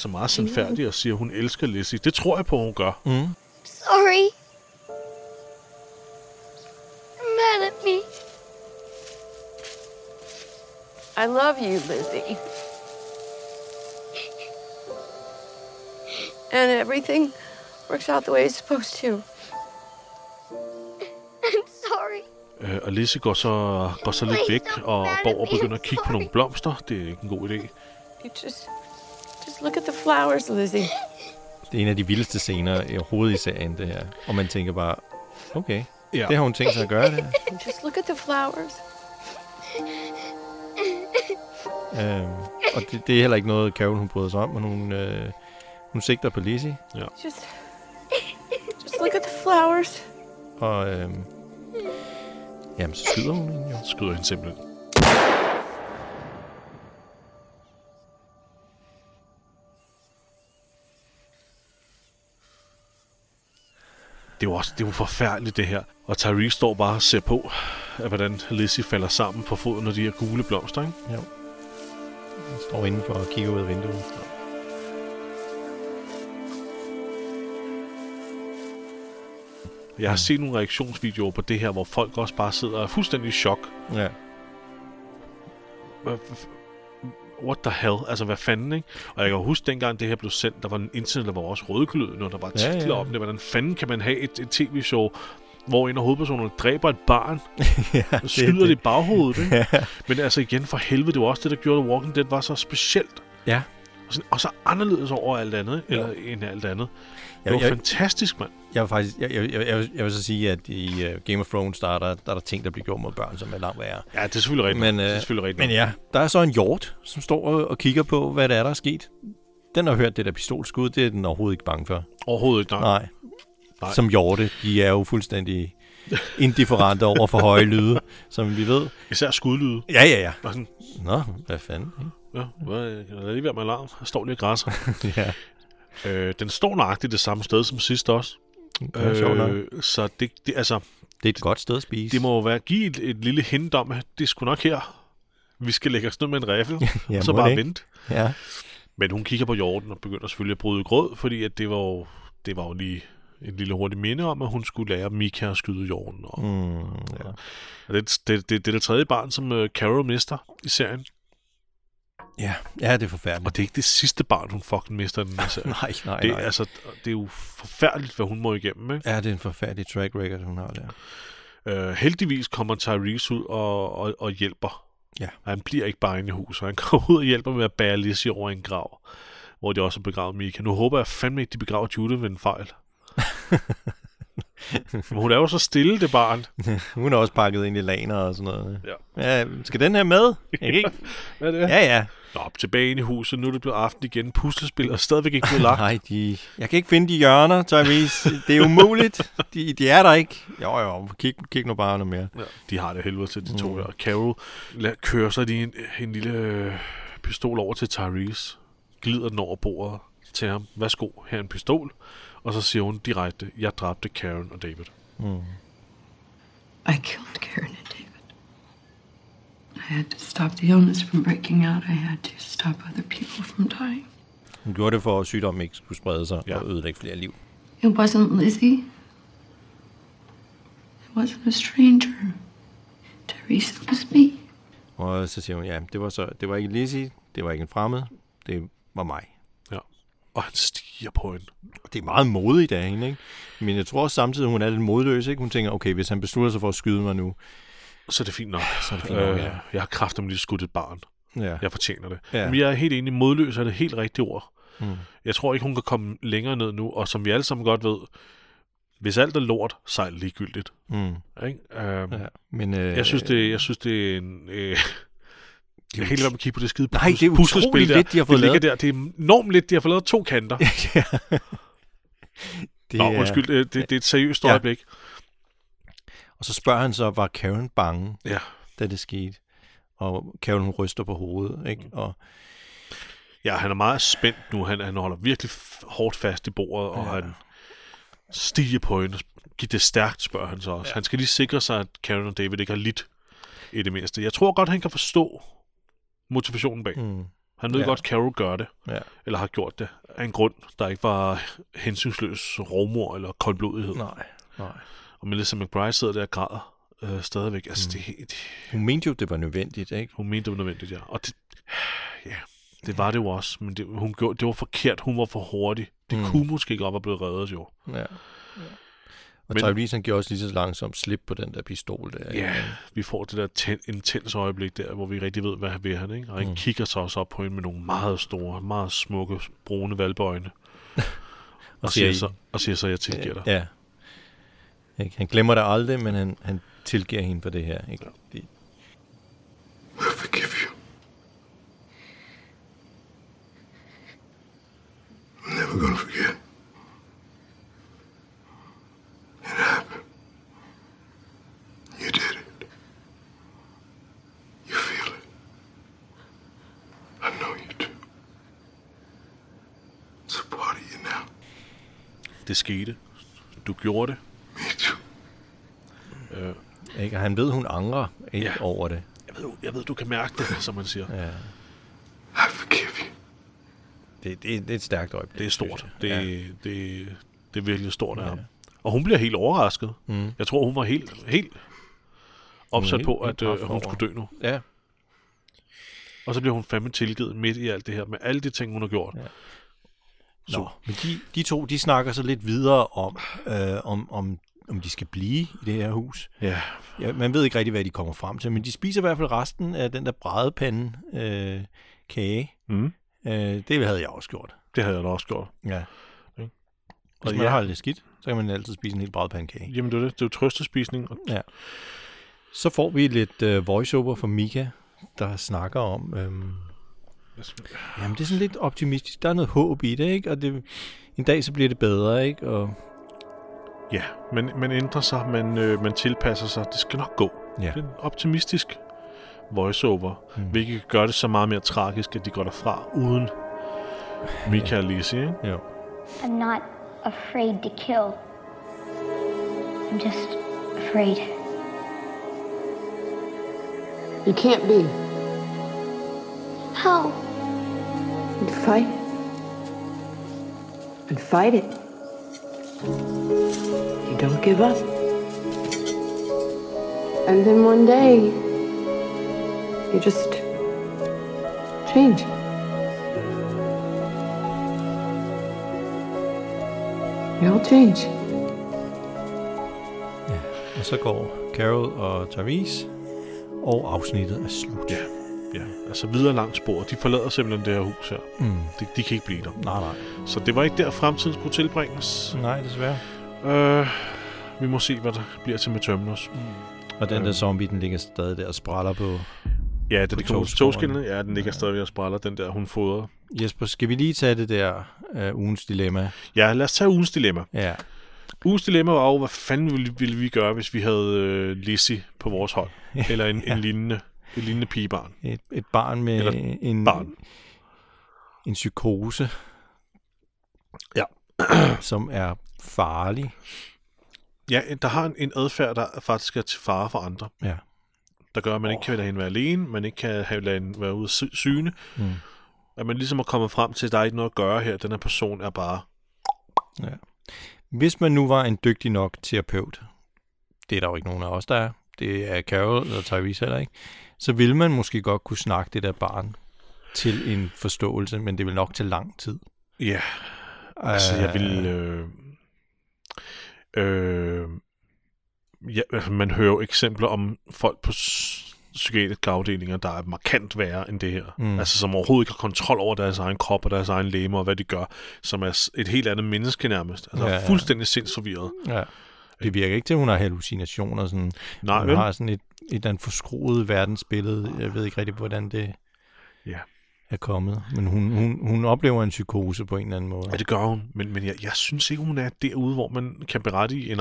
altså meget sandfærdig og siger, at hun elsker Lizzie. Det tror jeg på, hun gør. Mm. Sorry. You're mad at me. I love you, Lizzie. And everything works out the way it's supposed to. I'm sorry. Øh, og Lizzie går så, går så lidt væk, og Borg begynder at kigge på nogle blomster. Det er ikke en god idé. You just, just look at the flowers, Lizzie. Det er en af de vildeste scener i overhovedet i serien, det her. Og man tænker bare, okay, Ja. det har hun tænkt sig at gøre, det her. Just look at the flowers. Øhm, og det, det er heller ikke noget, Carol hun bryder sig om, men hun, øh, hun sigter på Lizzie. Just, just look at the flowers. Og øhm, jamen, så skyder hun hende jo. Skyder hende simpelthen. Det er jo også det er jo forfærdeligt, det her. Og Tyrese står bare og ser på, af hvordan Lizzie falder sammen på foden af de her gule blomster, ikke? Jo. Hun står indenfor og kigger ud af vinduet. Jeg har set nogle reaktionsvideoer på det her, hvor folk også bare sidder og er fuldstændig i chok. Ja. What the hell? Altså, hvad fanden, ikke? Og jeg kan huske, dengang det her blev sendt, der var en internet, der var også rødglødende, og der var Ja, titler ja. ja, ja. om det. Hvordan fanden kan man have et, et tv-show, hvor en af hovedpersonerne dræber et barn, ja og skyder det, i baghovedet, ikke? Ja. Men altså igen, for helvede, det var også det, der gjorde, at Walking Dead var så specielt. Ja. Og, sådan, og så anderledes over alt andet, Ja. eller end alt andet. Det Jeg, var jeg, fantastisk, mand. Jeg, vil faktisk, jeg, jeg, jeg, jeg, vil- jeg vil så sige, at i uh, Game of Thrones, der er der, der er der ting, der bliver gjort mod børn, som er langt værre. Ja, det er selvfølgelig rigtigt. Men, det er selvfølgelig rigtigt. Men ja, der er så en hjort, som står og, og kigger på, hvad der er, der er sket. Den har hørt det der pistolskud, det er den overhovedet ikke bange for. Overhovedet ikke, nej. Nej. Nej. Som hjorte, de er jo fuldstændig indifferente over for høje lyde, som vi ved. Især skudlyde. Ja, ja, ja. Sådan, Nå, hvad fanden? ja, hvad, jeg er lige ved med alarm. Jeg står lige og græsser. ja, øh, den står nøjagtigt det samme sted som sidst også. Er sjovt nok. Øh, så det, det, altså, Det er et godt sted at spise. det må jo være give et, et lille hint om, at det sgu nok her. Vi skal lægge os ned med en riffel, Ja, og så bare ikke? vente. Ja. Men hun kigger på jorden og begynder selvfølgelig at bryde gråd, fordi at det var jo, det var jo lige et lille hurtigt minde om, at hun skulle lære Mika at skyde jorden. Og, Mm, ja. og det, det, det, det er det tredje barn, som uh, Carol mister i serien. Ja, ja, det er forfærdeligt. Og det er ikke det sidste barn, hun fucking mister den her serie. Nej, nej, det, er nej. altså, det er jo forfærdeligt, hvad hun må igennem. Ikke? Ja, det er en forfærdelig track record, hun har der. Uh, heldigvis kommer Tyrese ud og, og, og hjælper. Ja. Han bliver ikke bare inde i huset. Han kommer ud og hjælper med at bære Lizzie over en grav, hvor de også har begravet Mika. Nu håber jeg fandme ikke, de begraver Judith ved en fejl. Men hun er jo så stille, det barn. Hun er også pakket ind i laner og sådan noget. Ja. ja skal den her med? Ikke... Hvad er det? Ja, ja. Nå, tilbage ind i huset. Nu er det blevet aften igen. Puslespil er stadigvæk ikke blevet lagt. Nej, de... Jeg kan ikke finde de hjørner, Tyrese. Det er umuligt. De, de er der ikke. Jo, jo. Kig, kig nu bare noget mere. Ja, de har det helvede til, de to Mm. her. Carol la- kører så lige en, en lille øh, pistol over til Tyrese. Glider den over bordet til ham. Værsgo, her er en pistol. Og så siger hun direkte, jeg dræbte Karen og David. Mm. I killed Karen and David. I had to stop the illness from breaking out. I had to stop other people from dying. Hun gjorde det for, at sygdommen ikke skulle sprede sig Ja. og ødelægge flere liv. It wasn't Lizzie. It wasn't a stranger. Teresa, was me. Og så siger hun, ja, det var, så, det var ikke Lizzie, det var ikke en fremmed, det var mig. Og han stiger på hende. Det er meget modigt af hende, ikke? Men jeg tror også samtidig, hun er lidt modløs, ikke? Hun tænker, okay, hvis han beslutter sig for at skyde mig nu, Så er det fint nok. så er det fint nok, ja. Jeg har kraftigt lige skudt et barn. ja. Jeg fortjener det. Ja. Men jeg er helt enig, modløs er det helt rigtige ord. Mm. Jeg tror ikke, hun kan komme længere ned nu, og som vi alle sammen godt ved, hvis alt er lort, så er det ligegyldigt. Mm. Ikke? Um, Ja. Men, øh, jeg, synes, det, jeg synes, det er en... Øh, ikke lade være med at kigge på det skide Nej, det er utroligt der. lidt, de har fået det ligger lavet. der. Det er enormt lidt. De har fået lavet to kanter. ja. det Nå, er- undskyld. Det, det, det er et seriøst Ja. øjeblik. Og så spørger han så, var Karen bange, Ja. da det skete? Og Karen, hun ryster på hovedet, ikke? Mm. Og Ja, han er meget spændt nu. Han, han holder virkelig hårdt fast i bordet, og Ja. han stiger på hende. Giv det stærkt, spørger han så også. Ja. Han skal lige sikre sig, at Karen og David ikke har lidt. i det mindste. Jeg tror godt, han kan forstå motivationen bag. Mm. Han ved Ja. godt, at Carol gør det, Ja. eller har gjort det, af en grund, der ikke var hensynsløs rovmor eller koldblodighed. Nej, nej. Og Melissa McBride sidder der og græder øh, stadigvæk. Altså, mm. det, det, Hun mente jo, det var nødvendigt, ikke? hun mente, det var nødvendigt, ja. Og det, ja, det var det jo også, men det, hun gjorde, det var forkert. Hun var for hurtig. Det Mm. kunne måske godt have blevet reddet, jo. Ja. ja. Og Men- Tyrese, han gjorde også lige så langsomt slip på den der pistol der. Ja, ikke? vi får det der ten, intens øjeblik der, hvor vi rigtig ved, hvad han vil han, ikke? Og han Mm. kigger så også op på hende med nogle meget store, meget smukke, brune valbøjne. og, og, siger så, og siger så, jeg tilgiver dig. Ja. Ikke? Han glemmer det aldrig, men han, han tilgiver hende for det her. Ikke? Det, I forgive you. I'm never gonna forget. It happened. You did it. You feel it. I know you do. It's a part of you now. Det skete. Du gjorde det. Øh, ikke? Og han ved, hun angrer ikke Ja. over det. jeg, ved, jeg ved, du kan mærke det, som man siger. Ja. I forgive you. Det, det, det er et stærkt øjeblik. Det er stort. Det, jeg. det, det, det er virkelig stort af Ja. ham. Og hun bliver helt overrasket. Mm. Jeg tror, hun var helt, helt opsat helt- på, at øh, hun skulle dø nu. Ja. ja. Og så bliver hun fandme tilgivet midt i alt det her, med alle de ting, hun har gjort. Ja. Så, Nå, men de, de to, de snakker så lidt videre om, øh, om, om, om de skal blive i det her hus. ja, Ja, man ved ikke rigtig, hvad de kommer frem til, men de spiser i hvert fald resten af den der brædepande øh, kage. mm, Øh, det havde jeg også gjort. det havde jeg da også gjort. Ja. Ikke? Hvis Og man ja. har det lidt skidt, så kan man altid spise en hel brædepande kage. Jamen det er det. Det er jo trøstespisning. Og, Ja. Så får vi lidt øh, voiceover fra Mika, der snakker om... Øhm, jamen, det er sådan lidt optimistisk. Der er noget håb i det, ikke? Og det, en dag så bliver det bedre, ikke? Og ja, man, man ændrer sig, man, øh, man tilpasser sig. Det skal nok gå. ja. Det er en optimistisk voiceover, Mm. hvilket gør det så meget mere tragisk, at de går derfra uden og Lizzie, ikke? Jo. I'm not afraid to kill. I'm just afraid. You can't be. How? You fight. And fight it. You don't give up. And then one day, you just change. You all change. Og så går Carol og Therese, og afsnittet er slut. Ja. Ja, altså videre langs sporet. De forlader simpelthen det her hus her. Mm. De, de kan ikke blive der. Nej, nej. Så det var ikke der, fremtiden skulle tilbringes. Nej, desværre. Øh, vi må se, hvad der bliver til med Terminus. Og den der Øh. zombie, den ligger stadig der og spræller på. Ja, det På er togskinnene. Ja, den ligger stadig og spræller, den der, hun fodrer. Jesper, skal vi lige tage det der uh, ugens dilemma? Ja, lad os tage ugens dilemma. Ja. Ugens dilemma var jo, hvad fanden ville, ville vi gøre, hvis vi havde øh, Lizzie på vores hold? Eller en, Ja. en lignende, et lignende pigebarn. Et, et barn med Eller en, barn. en psykose, Ja. som er farlig. Ja, der har en, en adfærd, der faktisk er til fare for andre. Ja. Der gør, at man ikke kan lade hende være alene, man ikke kan have, lade hende være ude af syne. Mm. At man ligesom er kommet frem til, at der er ikke noget at gøre her. Den her person er bare... Ja. Hvis man nu var en dygtig nok terapeut, det er der jo ikke nogen af os, der er, det er Carol eller Tyrese heller ikke, så ville man måske godt kunne snakke det der barn til en forståelse, men det vil nok tage lang tid. Ja, altså jeg vil... Øh, Øh, øh, ja, altså, man hører jo eksempler om folk på psykiatriske afdelinger, der er markant værre end det her. Mm. Altså som overhovedet ikke har kontrol over deres egen krop og deres egen læme og hvad de gør, som er et helt andet menneske nærmest. Altså ja. ja. fuldstændig sindsforvirret. Ja. Det virker ikke til, at hun har hallucinationer. Sådan. Nej, hun vel? har sådan et, et eller andet forskruet verdensbillede. Jeg ved ikke rigtig, hvordan det Ja. er kommet. Men hun, hun, hun oplever en psykose på en eller anden måde. Ja, det gør hun, men, men jeg, jeg synes ikke, hun er derude, hvor man kan berette i en,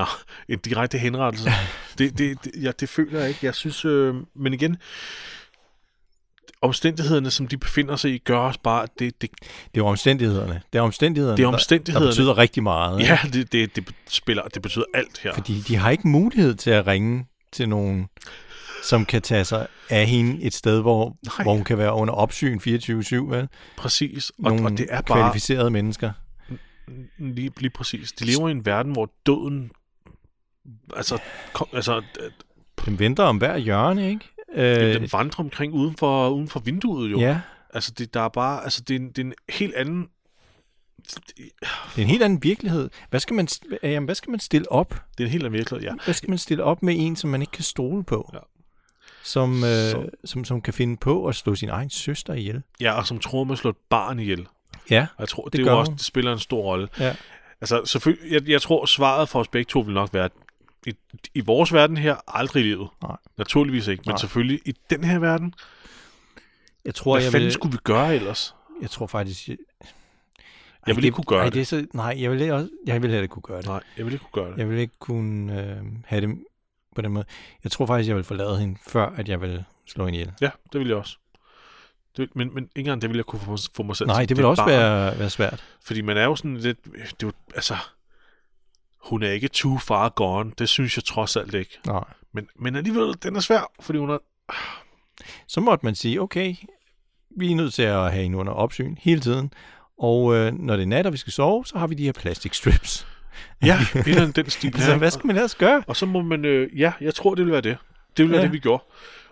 en direkte henrettelse. det, det, det, ja, det føler jeg ikke. Jeg synes, øh, men igen, omstændighederne, som de befinder sig i, gør også bare, det, det, Det er omstændighederne. Det er omstændighederne, det er der- omstændighederne. der betyder rigtig meget. Ja, det, det, det spiller, det betyder alt her. Fordi de har ikke mulighed til at ringe til nogen som kan tage sig af hende et sted, hvor, Nej. hvor hun kan være under opsyn 24-7, vel? Præcis. Og, Nogle og det er bare kvalificerede mennesker. lige, lige præcis. De lever i en verden, hvor døden... Altså, kom, altså Den venter om hver hjørne, ikke? Øh, den vandrer omkring uden for, uden for vinduet jo. ja, Altså, det, der er bare... Altså, det er, en, det er en helt anden... det er en helt anden virkelighed. Hvad skal man, st- jamen, hvad skal man stille op? Det er en helt anden virkelighed, ja. Hvad skal man stille op med en, som man ikke kan stole på? Ja. Som, øh, som, som kan finde på at slå sin egen søster ihjel. Ja, og som tror, man slår et barn ihjel. Ja, Og jeg tror, det, Det er jo også, det spiller en stor rolle. ja. Altså, selvfølgelig, jeg, jeg tror, svaret for os begge to vil nok være, at i, i vores verden her, aldrig i livet. Nej. Naturligvis ikke, men Nej. selvfølgelig i den her verden, Jeg tror, hvad jeg fanden vil, skulle vi gøre ellers? jeg tror faktisk... Jeg, Jeg vil ikke kunne gøre ej, det. det. Så, nej, jeg vil, også, jeg vil heller ikke kunne gøre det. Nej, jeg vil ikke kunne gøre det. Jeg vil ikke kunne øh, have det på den måde. Jeg tror faktisk, jeg vil forlade hende, før at jeg vil slå hende ihjel. Ja, det vil jeg også. Det, men, men ikke engang det vil jeg kunne få, få mig selv Nej, det vil er også være, være svært. Fordi man er jo sådan lidt... Det er jo, altså, hun er ikke too far gone. Det synes jeg trods alt ikke. Nej. Men, men alligevel, den er svær, fordi hun er... Så måtte man sige, okay, vi er nødt til at have hende under opsyn hele tiden. Og øh, når det er nat, og vi skal sove, så har vi de her plastic strips. Ja, eller den stil Altså, her. hvad skal man ellers gøre? Og så må man, øh, ja, jeg tror, det vil være det. Det vil være Ja. det, vi gjorde.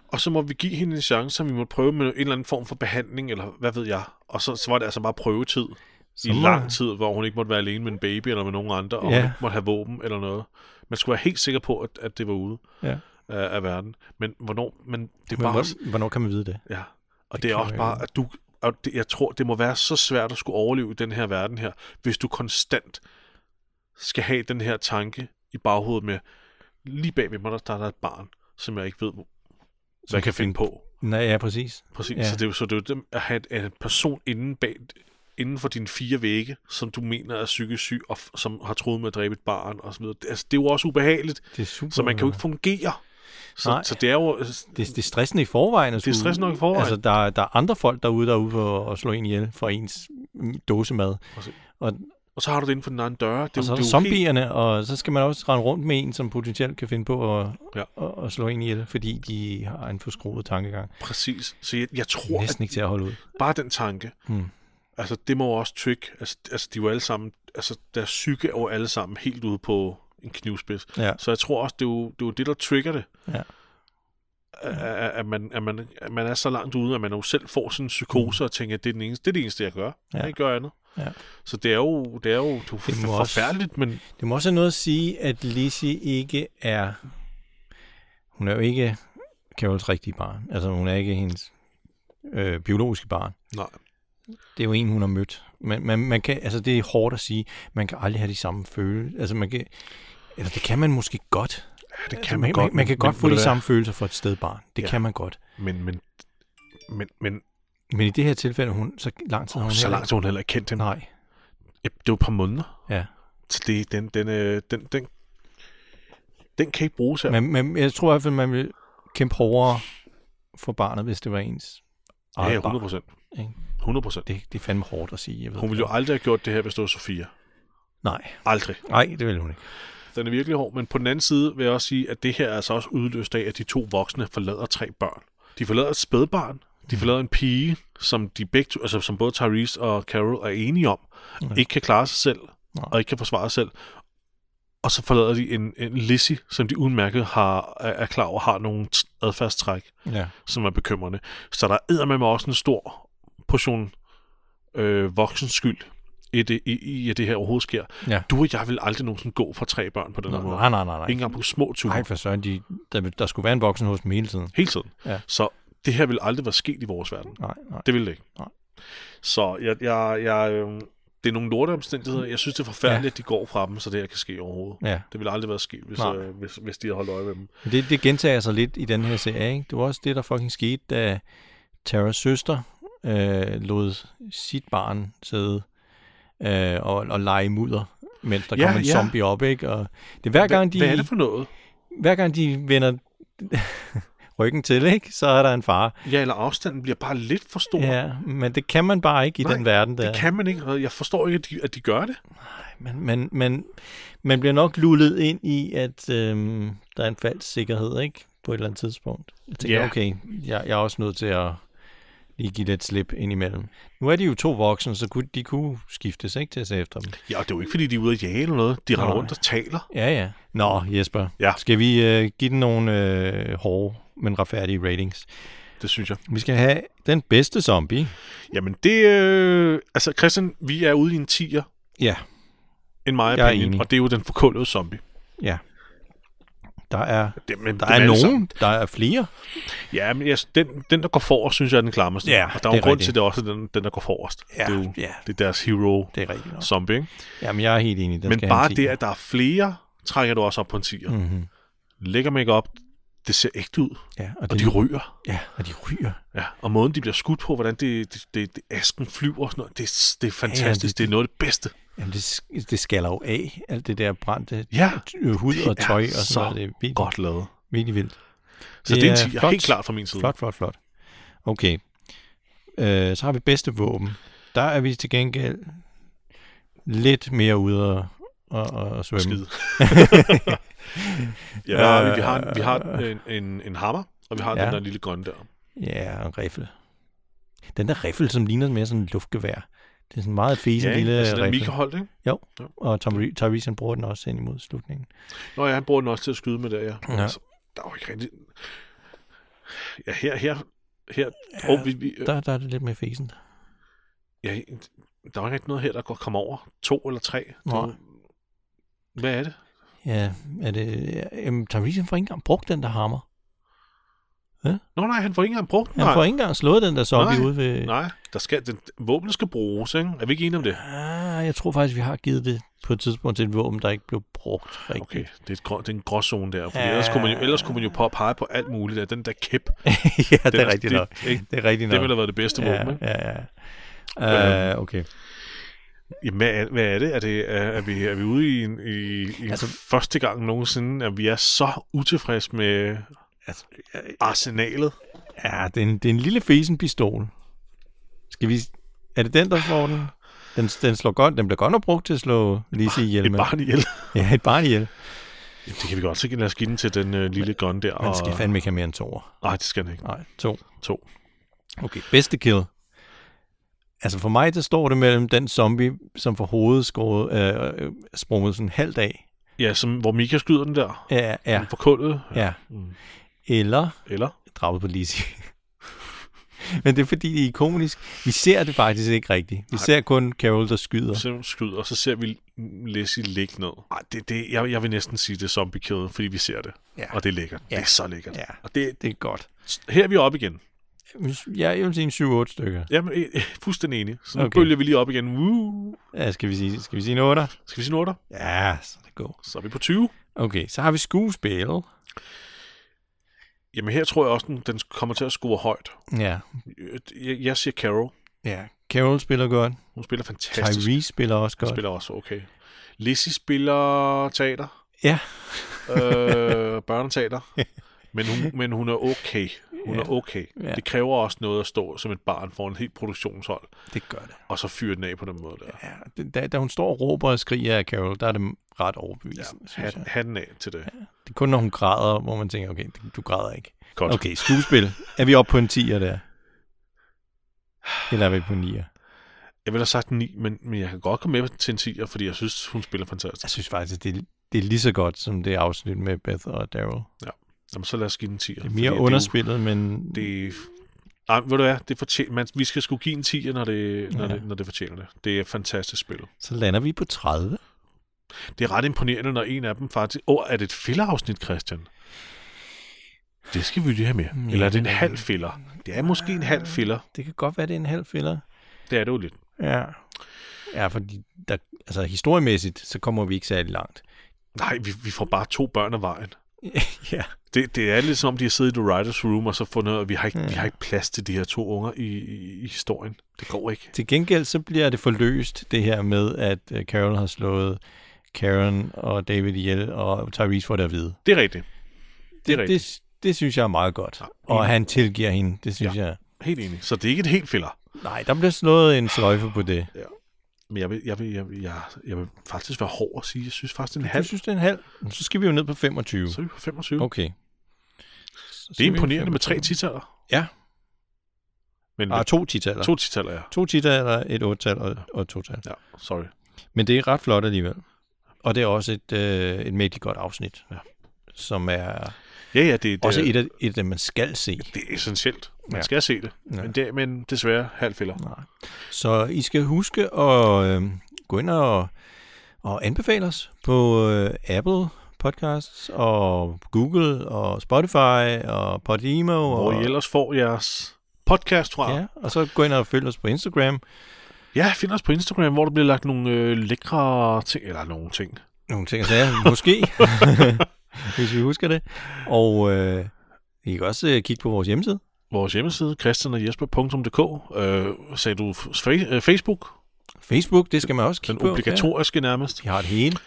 Og så må vi give hende en chance, så vi må prøve med en eller anden form for behandling, eller hvad ved jeg. Og så, så var det altså bare prøvetid. Så I lang tid, hvor hun ikke måtte være alene med en baby, eller med nogen andre, og Ja. hun ikke måtte have våben eller noget. Man skulle være helt sikker på, at, at det var ude Ja. af, af verden. Men hvornår, men det er Men bare... hvor, hvornår kan man vide det? Ja, og det, Det er også bare, at du, og det, jeg tror, det må være så svært at skulle overleve i den her verden her, hvis du konstant skal have den her tanke i baghovedet med, lige bag ved mig, der, der er der et barn, som jeg ikke ved, hvad jeg kan finde på. Nej, ja, præcis. Præcis. Ja. Så det er jo så det er jo dem, at have en person inden, bag, inden for dine fire vægge, som du mener er psykisk syg, og f- som har troet med at dræbe et barn, og så videre. Det, altså, det er jo også ubehageligt, Det er super. så man kan jo ikke fungere. Så, Nej. så det er jo... det, det er stressende i forvejen. At Det er stressende i forvejen. Altså, der, der er andre folk derude, der er ude for at slå en ihjel for ens dåsemad. Præcis. Og, Og så har du det inden for den anden døre. Det, og så er der jo helt- zombierne, og så skal man også rende rundt med en, som potentielt kan finde på at, Ja. at, at slå en ihjel, fordi de har en forskruet tankegang. Præcis. Så jeg, jeg tror, er at næsten ikke til at holde ud. bare den tanke, Hmm. Altså det må også trick, altså, altså de jo alle sammen, altså deres psyke er jo alle sammen helt ude på en knivspids. Ja. Så jeg tror også, det er jo det, er jo det der trigger det. Ja. At, at, man, at, man, at man er så langt ude, at man jo selv får sådan en psykose og tænker, at det er, den eneste, det er det eneste, jeg gør. Ja. Jeg ikke gør andet. Ja. Så det er jo, det er jo, det er Det må for, også- forfærdeligt, men Det må også have noget at sige, at Lizzie ikke er... Hun er jo ikke Carols rigtige barn. Altså, hun er ikke hendes øh, biologiske barn. nej. Det er jo en, hun har mødt. Men man, man kan, altså, det er hårdt at sige. Man kan aldrig have de samme følelser. Altså, man kan, eller det kan man måske godt. Ja, det kan altså, man, man, godt. Man, man kan men, godt ved få de samme følelser for et stedbarn. Det Ja. kan man godt. Men, men, men, men Men i det her tilfælde, hun, så lang tid har hun så langt har hun heller ikke kendt dem. Nej, Det jo et par måneder. ja. Så det, den, den, øh, den, den, den kan ikke bruges her. Men, men jeg tror i hvert fald, man vil kæmpe hårdere for barnet, hvis det var ens ja, eget ja, barn. 100 procent. Ikke? 100 procent. Det, det er fandme hårdt at sige. Jeg ved Hun ville jo aldrig have gjort det her, hvis det var Sofia. Nej, Aldrig. nej, det vil hun ikke. Den er virkelig hård, men på den anden side vil jeg også sige, at det her er altså også udløst af, at de to voksne forlader tre børn. De forlader et spædbarn, de forlader en pige, som de begge altså som både Tyrese og Carol er enige om, Ja. ikke kan klare sig selv, Nej. og ikke kan forsvare sig selv. Og så forlader de en, en Lizzie, som de udmærket har, er er klar over har nogle adfærdstræk, Ja. som som er bekymrende. Så der er med også en stor portion øh, voksens skyld i det, i, i, at det her overhovedet sker. Ja. Du og jeg vil aldrig nogensinde gå for tre børn på den her måde. Nej, nej, nej, nej. Ikke engang på små ture. Nej, for søren, de, der, der skulle være en voksen hos dem hele tiden. Hele tiden. Ja. Så det her vil aldrig være sket i vores verden. Nej, nej. Det vil det ikke. Nej. Så jeg, jeg, jeg, øh, det er nogle lorteomstændigheder. Jeg synes, det er forfærdeligt, ja. at de går fra dem, så det her kan ske overhovedet. Ja. Det ville aldrig være sket, hvis, Nej. øh, hvis, hvis de havde holdt øje med dem. Det, det gentager sig lidt i den her serie, ikke? Det var også det, der fucking skete, da Taras søster øh, lod sit barn sidde øh, og, og lege mudder, mens der Ja, kom en ja. zombie op, ikke? Og det er hver gang, de, Hvad er det for noget? hver gang de vender ryggen til, ikke? Så er der en far. Ja, eller afstanden bliver bare lidt for stor. Ja, men det kan man bare ikke i Nej, den verden der. Det kan man ikke. Jeg forstår ikke, at de, at de gør det. Men, men, men man bliver nok lullet ind i, at øhm, der er en falsk sikkerhed, ikke? på et eller andet tidspunkt. Jeg tænker, Ja. okay, jeg, jeg er også nødt til at lige give lidt slip indimellem. Nu er de jo to voksne, så kunne, de kunne skiftes ikke til at se efter dem. Ja, og det er jo ikke, fordi de er ude at jage eller noget. De render rundt og taler. Ja, ja. Nå, Jesper. Ja. Skal vi øh, give den nogle øh, hårde, men retfærdige ratings? Det synes jeg. Vi skal have den bedste zombie. Jamen, det... Øh, altså, Christian, vi er ude i en tiger, Ja, en meget Jeg opinion, og det er jo den forkullede zombie. ja. Der er, Det, men der er nogen, sammen. der er flere. Ja, men jeg, den, den, der går forrest, synes jeg er den klarmeste. Ja, og der er jo grund rigtigt. til, det også er den, den der går forrest. Ja, det er jo ja. det er deres hero Det er rigtigt nok. zombie, ikke? Jamen, jeg er helt enig. Den Men skal bare det, at der er flere, trækker du også op på en tiger. Mm. Mhm. Lægger make op, det ser ægte ud. Ja, og, Og de ryger. Ja, og de ryger. Ja, og måden, de bliver skudt på, hvordan det, det, det, det asken flyver og sådan noget, det, det er fantastisk. det- det, det er noget af det bedste. Jamen, det, det skaller jo af, alt det der brændte Ja, øh, hud og tøj og sådan så noget. Det er virkelig, Godt lavet. virkelig vildt. Så det, det er en tiger, helt klart fra min side. Flot, flot, flot. Okay. Øh, så har vi bedste våben. Der er vi til gengæld lidt mere ude og, og, og svømme. Skide. ja, vi? Vi har, vi har en, en, en hammer, og vi har Ja. ja. den der lille grønne der. Ja, og en riffel. Den der riffel, som ligner mere sådan en luftgevær. Det er sådan en meget fesen Ja, lille altså riffel. Mika holdt, ikke? Jo, Jo. og Tom Re- Tyrese han bruger den også hen imod slutningen. Nå ja, han bruger den også til at skyde med der, ja. Ja. Altså, der er jo ikke rigtig... Ja, her, her, her... Ja, oh, vi, vi, Der, der er det lidt mere fesen. ja, der er jo ikke noget her, der går kommer over. To eller tre. Nej. Hvad er det? Ja, er det... Ja, jamen, Tyrese han får ikke engang brugt den der hammer. Nå nej, han får ikke engang brugt den. Han Nej, får ikke engang slået den der zombie Nej, ude ved... nej der skal, den, våbnet skal bruges, ikke? Er vi ikke enige om det? Ah, jeg tror faktisk, vi har givet det på et tidspunkt til et våben, der ikke blev brugt rigtigt. Okay, det er, et grå, det er en gråzone der. Fordi Ja. ja. ellers, kunne man jo, ellers kunne man jo påpege på alt muligt af den der kæp. ja, det Den er rigtigt nok. Det, ikke? Det er rigtigt det nok. ville have været det bedste ja, våben, ikke? ja, ja. Uh, okay. Jamen, hvad er, hvad er det? Er, det er, er, vi, er vi ude i, en, i, i Altså- første gang nogensinde, at vi er så utilfredse med Altså, arsenalet? ja, det er, en, det er en lille fesen pistol. Skal vi... Er det den, der får den? Den, den, slår godt, den bliver godt nok brugt til at slå Lizzie ihjel Et med. barn ihjel. Ja, et barn ihjel. Det kan vi godt sikkert lade os give den til den øh, lille gun der. Man skal fandme ikke have mere end to. Nej, det skal den ikke. Nej, to. To. Okay, bedste kill. Altså for mig, der står det mellem den zombie, som får hovedet skåret, øh, øh, sprunget sådan halvt af. Ja, som, hvor Mika skyder den der. Ja, ja, Den forkullet. ja. Mm. Eller Eller? draget på Lizzie. Men det er fordi, det er ikonisk. Vi ser det faktisk ikke rigtigt. Vi Nej. ser kun Carol, der skyder. Så skyder, og så ser vi Leslie ligge ned. Ej, det, det, jeg, jeg vil næsten sige, det er zombie kill, fordi vi ser det. Ja. Og det er lækkert. Ja. Det er så lækkert. Ja. Og det, Det er godt. her er vi oppe igen. Ja, jeg vil sige en 7-8 stykker. Jamen, øh, øh, fuldstændig enig. Så nu Okay. bølger vi lige op igen. Woo. Ja, skal vi sige, skal vi sige en 8? Skal vi sige en 8? Ja, så det går. Så er vi på 20. Okay, så har vi skuespil. Jamen her tror jeg også, den, den kommer til at score højt. Ja, Jeg, jeg siger Carol. ja. Carol spiller godt. Hun spiller fantastisk. Tyrese spiller også Hun godt. spiller også okay. Lizzie spiller teater. Ja. øh, børneteater. Men hun, men hun er okay. Hun Ja. er okay. Ja. Det kræver også noget at stå som et barn foran et helt produktionshold, Det gør det. og så fyre den af på den måde der. Ja, da, da hun står og råber og skriger af Carol, der er det ret Ja, overbevisende, ja, hat, jeg. hatten af til det. Det er kun, når hun græder, hvor man tænker, okay, du græder ikke. Godt. Okay, skuespil. Er vi oppe på en 10'er der? Eller er vi på en 9'er? Jeg ville have sagt 9, men, men jeg kan godt komme med til en 10'er, fordi jeg synes, hun spiller fantastisk. Jeg synes faktisk, det er, det er lige så godt, som det afsnit med Beth og Daryl. Jamen, så lad os give den en 10'er. Det er mere underspillet, men... Det, Ej, ved du hvad, det fortjener, man, vi skal sgu give en 10'er, når det, når, Ja. det, når det fortjener det. Det er et fantastisk spil. Så lander vi på 30. Det er ret imponerende, når en af dem faktisk... Åh, oh, er det et fillerafsnit, Christian? Det skal vi lige have med. Ja, Eller er det en det er- halv filler? Det er måske en halv filler. Det kan godt være, det er en halv filler. Det er det jo lidt. Ja. Ja, fordi der, altså, historiemæssigt, så kommer vi ikke særlig langt. Nej, vi, vi får bare to børn af vejen. ja. Det, det er lidt som om, de har siddet i The Writers Room, og så fundet ud af, at vi har, ikke, Ja. vi har ikke plads til de her to unger i, i, i historien. Det går ikke. Til gengæld så bliver det forløst, det her med, at øh, Carol har slået Karen og David ihjel, og Tyrese får det at vide. Det er rigtigt. Det er Det, rigtigt. det, det synes jeg er meget godt. Ja, Og han tilgiver hende, det synes ja. jeg. Helt enig. Så det er ikke et helt filler. Nej, der bliver slået en sløjfe på det. Men jeg vil, jeg vil, jeg vil, jeg, jeg vil faktisk være hård og sige, jeg synes faktisk, det er en Du halv. synes, det er en halv? Så skal vi jo ned på 25. Så er vi på 25. Okay. Det er imponerende med 25. tre titaller. Ja. Men Ah, to titaller. to titaller, ja. To titaller, et otte-tal og, og et to-tal. Ja, sorry. Men det er ret flot alligevel. Og det er også et, øh, et mægtigt godt afsnit, Ja. som er Ja, ja, det, det, også er, et af, et af dem, man skal se. det er essentielt. Man Ja. skal se det. Ja. Men, det, men desværre halvfælder. Nej. Så I skal huske at øh, gå ind og, og anbefale os på øh, Apple Podcasts og Google og Spotify og Podimo. Hvor og, I ellers får jeres podcast fra. Ja, og så gå ind og følg os på Instagram. Ja, find os på Instagram, hvor der bliver lagt nogle øh, lækre ting, eller nogle ting. Nogle ting og sager, måske, hvis vi husker det. Og øh, I kan også øh, kigge på vores hjemmeside. Vores hjemmeside, christianogjesper.dk. Øh, sagde du fa- Facebook? Facebook, det skal man også Den kigge på. obligatoriske nærmest. Ja, de har det hele.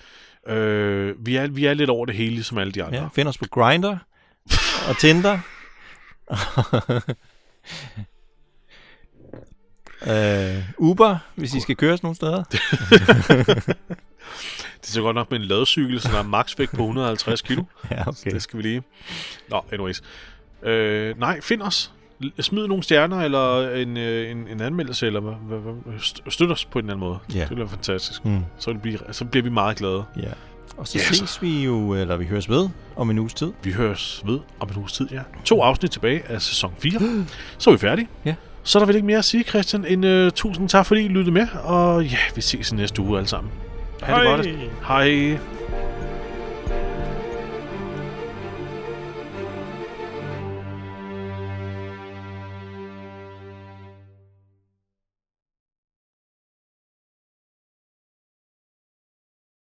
Øh, vi, er, vi er lidt over det hele, ligesom alle de andre. Ja, find os på Grindr og Tinder. øh, Uber, hvis I skal køres nogle steder. Det er så godt nok med en ladcykel, så der er maksvægt på 150 kilo. ja, okay. Det skal vi lige... Nå, anyways. Øh, nej, find os. Smid nogle stjerner, eller en, øh, en, en anmeldelse, eller hvad, hvad, hvad, st- støt os på en eller anden måde. Ja. Det bliver fantastisk. Mm. Så, vil det blive, så bliver vi meget glade. Ja. Og så yes. ses vi jo, eller vi høres ved om en uges tid. Vi høres ved om en uges tid, ja. To afsnit tilbage af sæson 4. Så er vi færdige. Ja. Så er der vel ikke mere at sige, Christian, end uh, tusind tak, fordi I lyttede med. Og ja, vi ses i næste uge alle sammen. Ha' det godt. Hej.